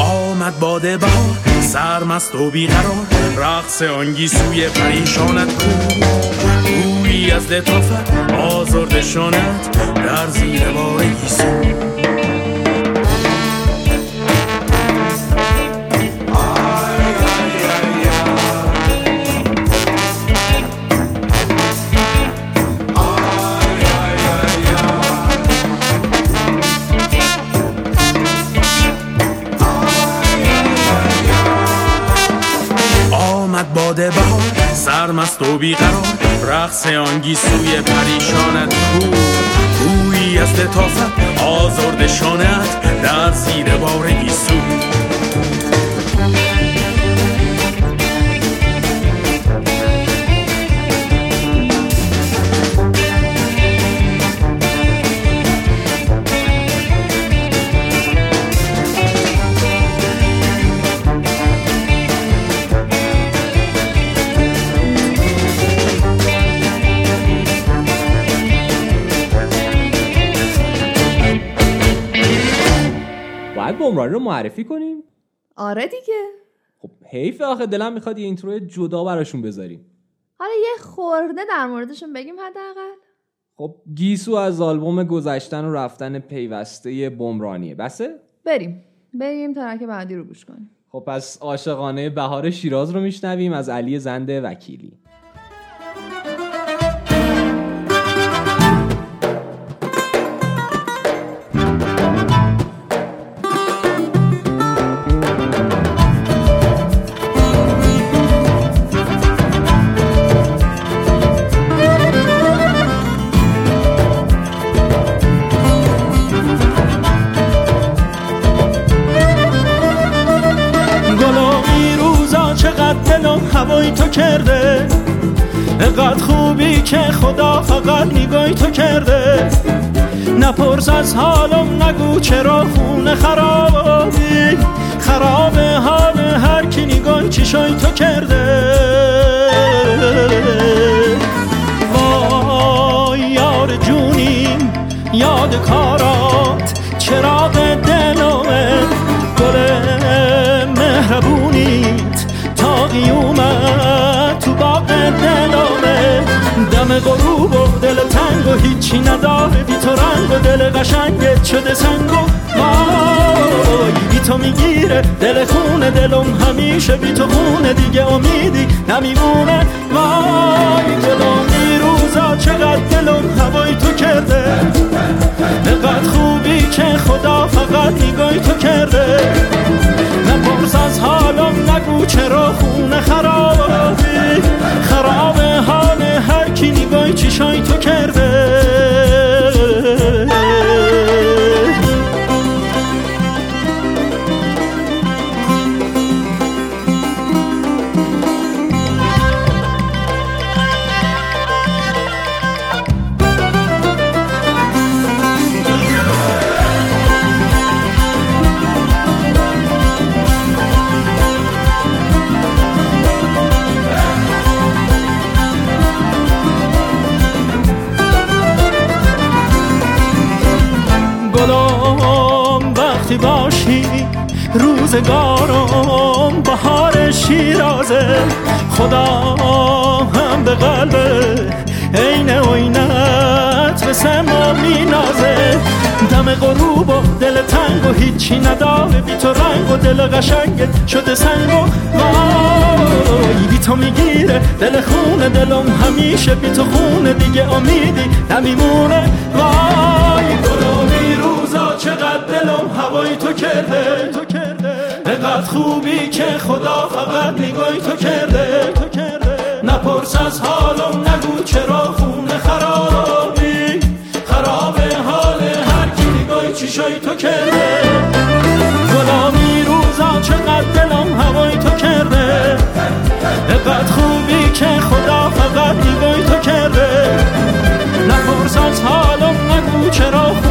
آمد باد بهار سرمست و بیقرار رقصان گیسوی پریشانت بویی از لطافت آزرده شانت در زیر بار گیسو باده بهار سرمست و بیقرار رقص آنگی سوی پریشانت کو بویی از لطافت آزرد شانت در زیر بار گیسو. رو معرفی کنیم. آره دیگه. خب حیف آخه دلم می‌خواد یه اینترو جدا براشون بذاریم. حالا یه خورده در موردشون بگیم حداقل. خب گیسو از آلبوم گذشتن و رفتن پیوسته بمرانیه بسه؟ بریم. بریم ترک بعدی رو گوش کنیم. خب پس عاشقانه بهار شیراز رو میشنویم از علی زنده وکیلی. هوای تو کرده. اقدر خوبی که خدا فقط نگاهی تو کرده. نپرس از حالم نگو چرا خونه خرابی. خراب حال هر کی نگاه چشای تو کرده. وای یار جونیم یاد کارات چراغ دلمه گل مهربونیت. تا اومد تو باغ دلمه دم غروب و دل تنگ و هیچی نداره. بی تو رنگ و دل قشنگت شده سنگ و وای. بی تو می‌گیره دل خونه دلم همیشه. بی تو خونه دیگه امیدی نمیمونه. وای دلم روزا چقدر دلم هوای تو کرده. نقدر خوبی که خدا فقط نگاهی تو کرده. از حالم نگو چرا خونه خرابی؟ خراب حال هر کی نگاهی چشای تو کرده. روزگارم بهار شیرازه. خدا هم به قلب عین عینت به سما مینازه. دم غروب و دل تنگ و هیچی نداره. بی تو رنگ و دل قشنگت شده سنگ و وای. بی تو می‌گیره دل خونه دلم همیشه بی تو خونه دیگه امیدی نمیمونه. وای. گلومی روزا چقدر دلم هوای تو کرده. نقدر خوبی که خدا فقط نگاهی تو کرده. نپرس از حالم نگو چرا خونه خرابی. خراب حال هر کی نگاهی چیشای تو کرده. غلامی روزا چقدر دلم هوای تو کرده. نقدر خوبی که خدا فقط نگاهی تو کرده. نپرس از حالم نگو چرا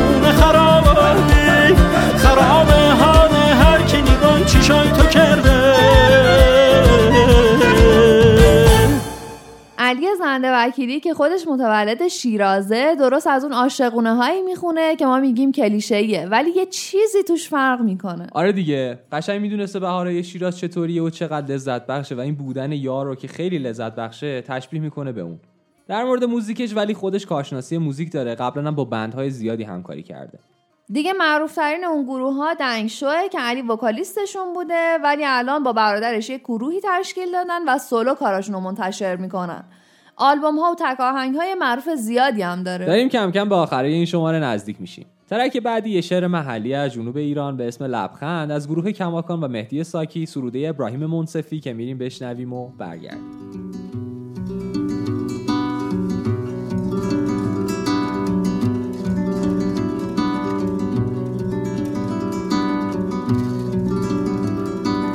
که خودش متولد شیرازه درست از اون عاشقونه هایی می‌خونه که ما میگیم کلیشه‌ایه. ولی یه چیزی توش فرق می‌کنه. آره دیگه قشنگ می‌دونسته بهاره شیراز چطوریه و چقدر لذت بخشه و این بودن یار رو که خیلی لذت بخشه تشبیه می‌کنه به اون. در مورد موزیکش ولی خودش کارشناسی موزیک داره. قبلا هم با بندهای زیادی همکاری کرده. دیگه معروف ترین اون گروه ها دنگ شوه که علی وکالیستشون بوده ولی الان با برادرش یک گروهی تشکیل دادن و سولو کاراشون رو منتشر می‌کنن. آلبوم ها و تک آهنگ های معروف زیادی هم داره. داریم کم کم به آخره این شماره نزدیک میشیم. ترک بعدی یه شعر محلی از جنوب ایران به اسم لبخند از گروه کماکان و مهدی ساکی سروده ابراهیم منصفی که میریم بشنویم و برگردیم.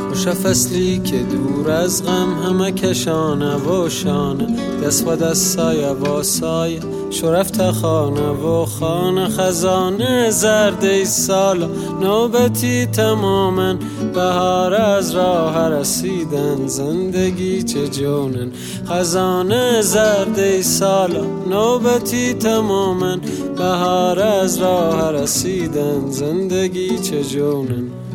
خوش فصلی که دور از غم همه کشانه و شانه دست و دست سایه و سایه شرفت خانه و خانه. خزانه زرد سال نوبتی تماما بهار از راه رسیدن زندگی چه جونن. خزانه زرد سال نوبتی تماما بهار از راه رسیدن زندگی چه جونن.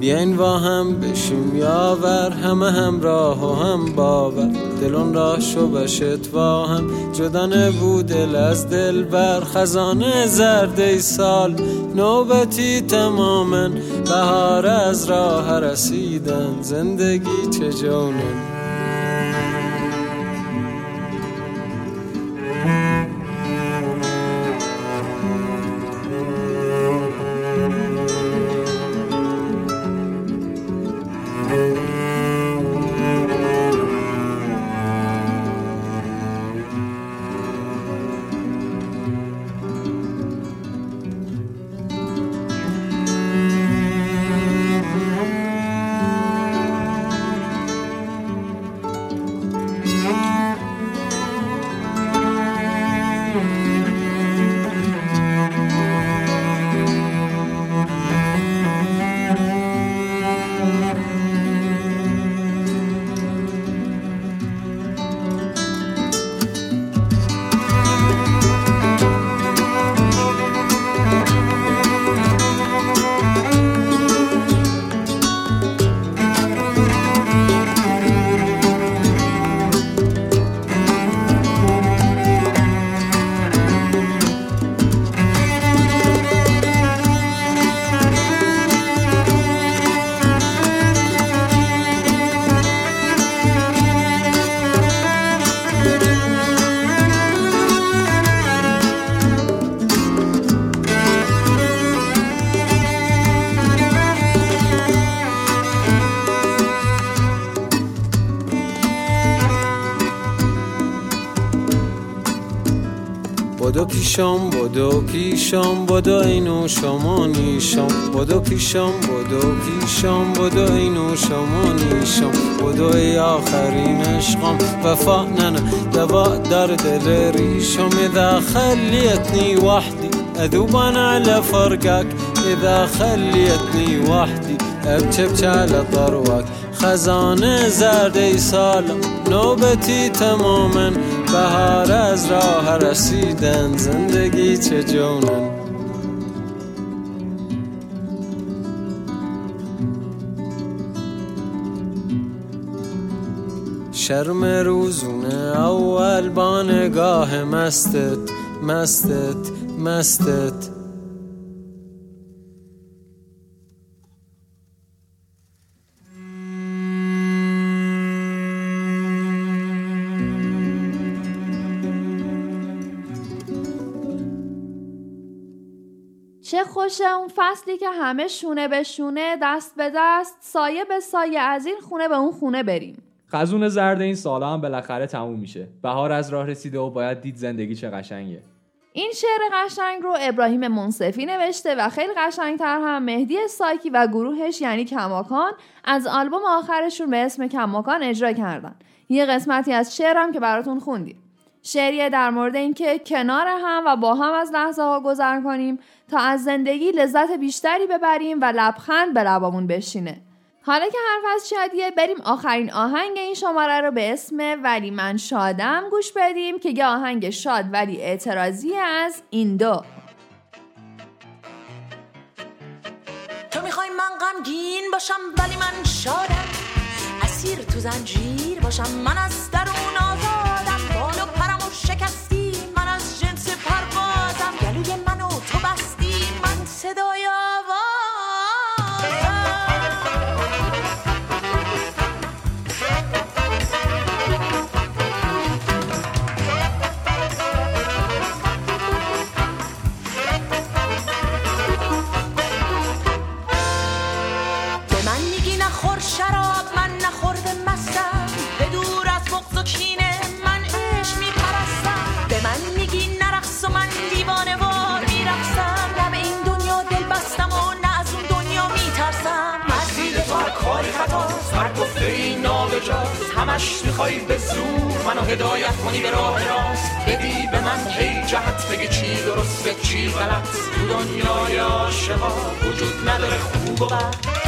بیاین با هم بشیم یاور همه همراه و هم باور. دلون راه شو بشت با هم. جدا نبود دل از دل بر. خزانه زرد سال. نوبتی تماما. بهار از راه رسیدن. زندگی چه جونن بدو پیشم بدو پیشم بدو اینو شما نیشم بدو پیشم بدو پیشم بدو اینو شما نیشم بدو ای آخرین عشقم وفا ننه دوا در دل ریشم اذا خليتني وحدي اذوب انا على فرقك اذا خليتني وحدي ابكي على طروك خزانه زرد ای سالم نوبتی تماما بهار از راه رسیدن زندگی چه جونن؟ شرم روزونه اول با نگاه مستت مستت مستت. چه خوشه اون فصلی که همه شونه به شونه دست به دست سایه به سایه از این خونه به اون خونه بریم. خزون زرد این سالا هم بالاخره تموم میشه. بهار از راه رسیده و باید دید زندگی چه قشنگه. این شعر قشنگ رو ابراهیم منصفی نوشته و خیلی قشنگتر هم مهدی سایکی و گروهش یعنی کماکان از آلبوم آخرشون به اسم کماکان اجرا کردن. یه قسمتی از شعرم که براتون خوندیم. شعریه در مورد اینکه کنار هم و با هم از لحظه ها گذر کنیم تا از زندگی لذت بیشتری ببریم و لبخند به لبامون بشینه. حالا که حرف از شادیه بریم آخرین آهنگ این شماره رو به اسم ولی من شادم گوش بدیم که یه آهنگ شاد ولی اعتراضی از این دو. تو می‌خوای من غمگین باشم ولی من شادم. اسیر تو زنجیر باشم من از درون آزادم. بال و پرم همش می‌خوای به زور منو هدایت کنی به راه راست. بدی به من هی جهت بگی چی درسته چی غلط. تو دنیای عاشقا وجود نداره خوب و بد.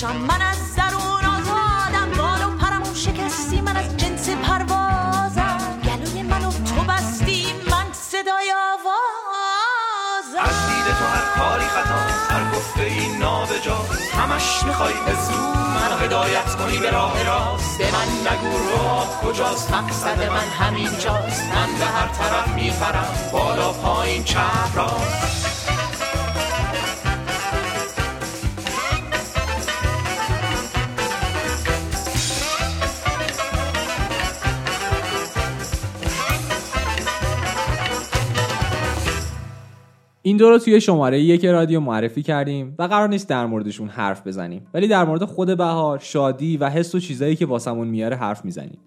زنجیر رو توی شماره یک رادیو معرفی کردیم و قرار نیست در موردشون حرف بزنیم. ولی در مورد خود بهار شادی و حس و چیزایی که واسمون میاره حرف می‌زنیم.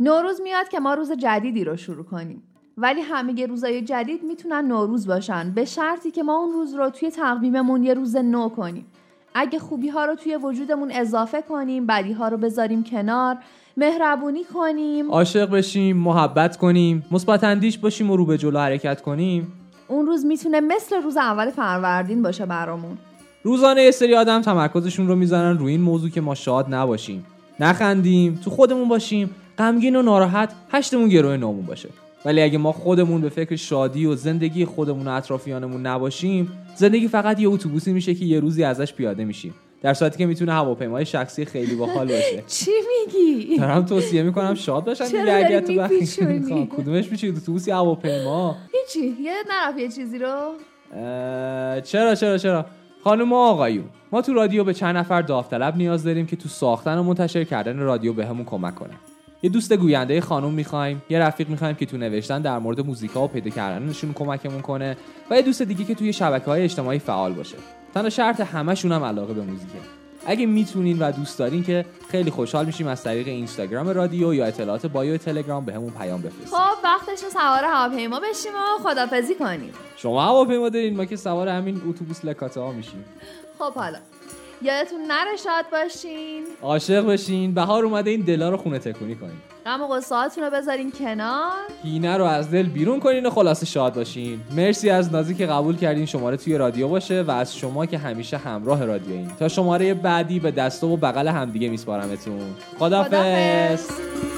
نوروز میاد که ما روز جدیدی رو شروع کنیم. ولی همه روزای جدید می‌تونن نوروز باشن. به شرطی که ما اون روز رو توی تقویممون یه روز نو کنیم. اگه خوبی ها رو توی وجودمون اضافه کنیم بدی ها رو بذاریم کنار مهربونی کنیم. عاشق بشیم محبت کنیم مثبت اندیش باشیم و رو به جلو حرکت کنیم. اون روز می‌تونه مثل روز اول فروردین باشه برامون. روزانه یه سری آدم تمرکزشون رو می‌زنن روی این موضوع که ما شاد نباشیم. نخندیم تو خودمون باشیم غمگین و ناراحت هشتمون گروه نامون باشه. ولی اگه ما خودمون به فکر شادی و زندگی خودمون و اطرافیانمون نباشیم زندگی فقط یه اتوبوسی میشه که یه روزی ازش پیاده میشیم. در صورتی که می‌تونه هواپیمای شخصی خیلی باحال باشه. چی میگی؟ دارم توصیه می‌کنم شاد باشن دیگه اگه تو وقتی؟ می‌خوان کدومش میچید اتوبوس یا هواپیما؟ هیچی یه نرفت یه چیزی رو. چرا چرا چرا؟ خانم و آقایون ما تو رادیو به چند نفر داوطلب نیاز داریم که تو ساختن و منتشر کردن رادیو بهمون کمک کنه یه دوست گوینده خانم می‌خوایم یه رفیق می‌خوایم که تو نوشتن در مورد موزیکا و پیدا کردنشون کمکمون کنه و یه دوست دیگه که توی شبکه های اجتماعی فعال باشه. تنها شرط همشون هم علاقه به موزیکه. اگه می‌تونین و دوست دارین که خیلی خوشحال میشیم از طریق اینستاگرام رادیو یا اطلاعات بایو تلگرام بهمون پیام بفرستید خب وقتش سوار هواپیما بشیم و خدافزی کنیم. شما هواپیما دارین ما که سوار همین اتوبوس لکاته ها میشیم. خب حالا. یادتون نره شاد باشین. عاشق بشین. بهار اومده این دلا رو خونه تکونی کنین. غم و رو بذارین کنار. کینه رو از دل بیرون کنین و خلاصه شاد باشین. مرسی از نازی که قبول کردین. شماره توی رادیو باشه و از شما که همیشه همراه رادیوین تا شماره بعدی به دست و بغل همدیگه میسپارمتون. خدافظ خداحافظ.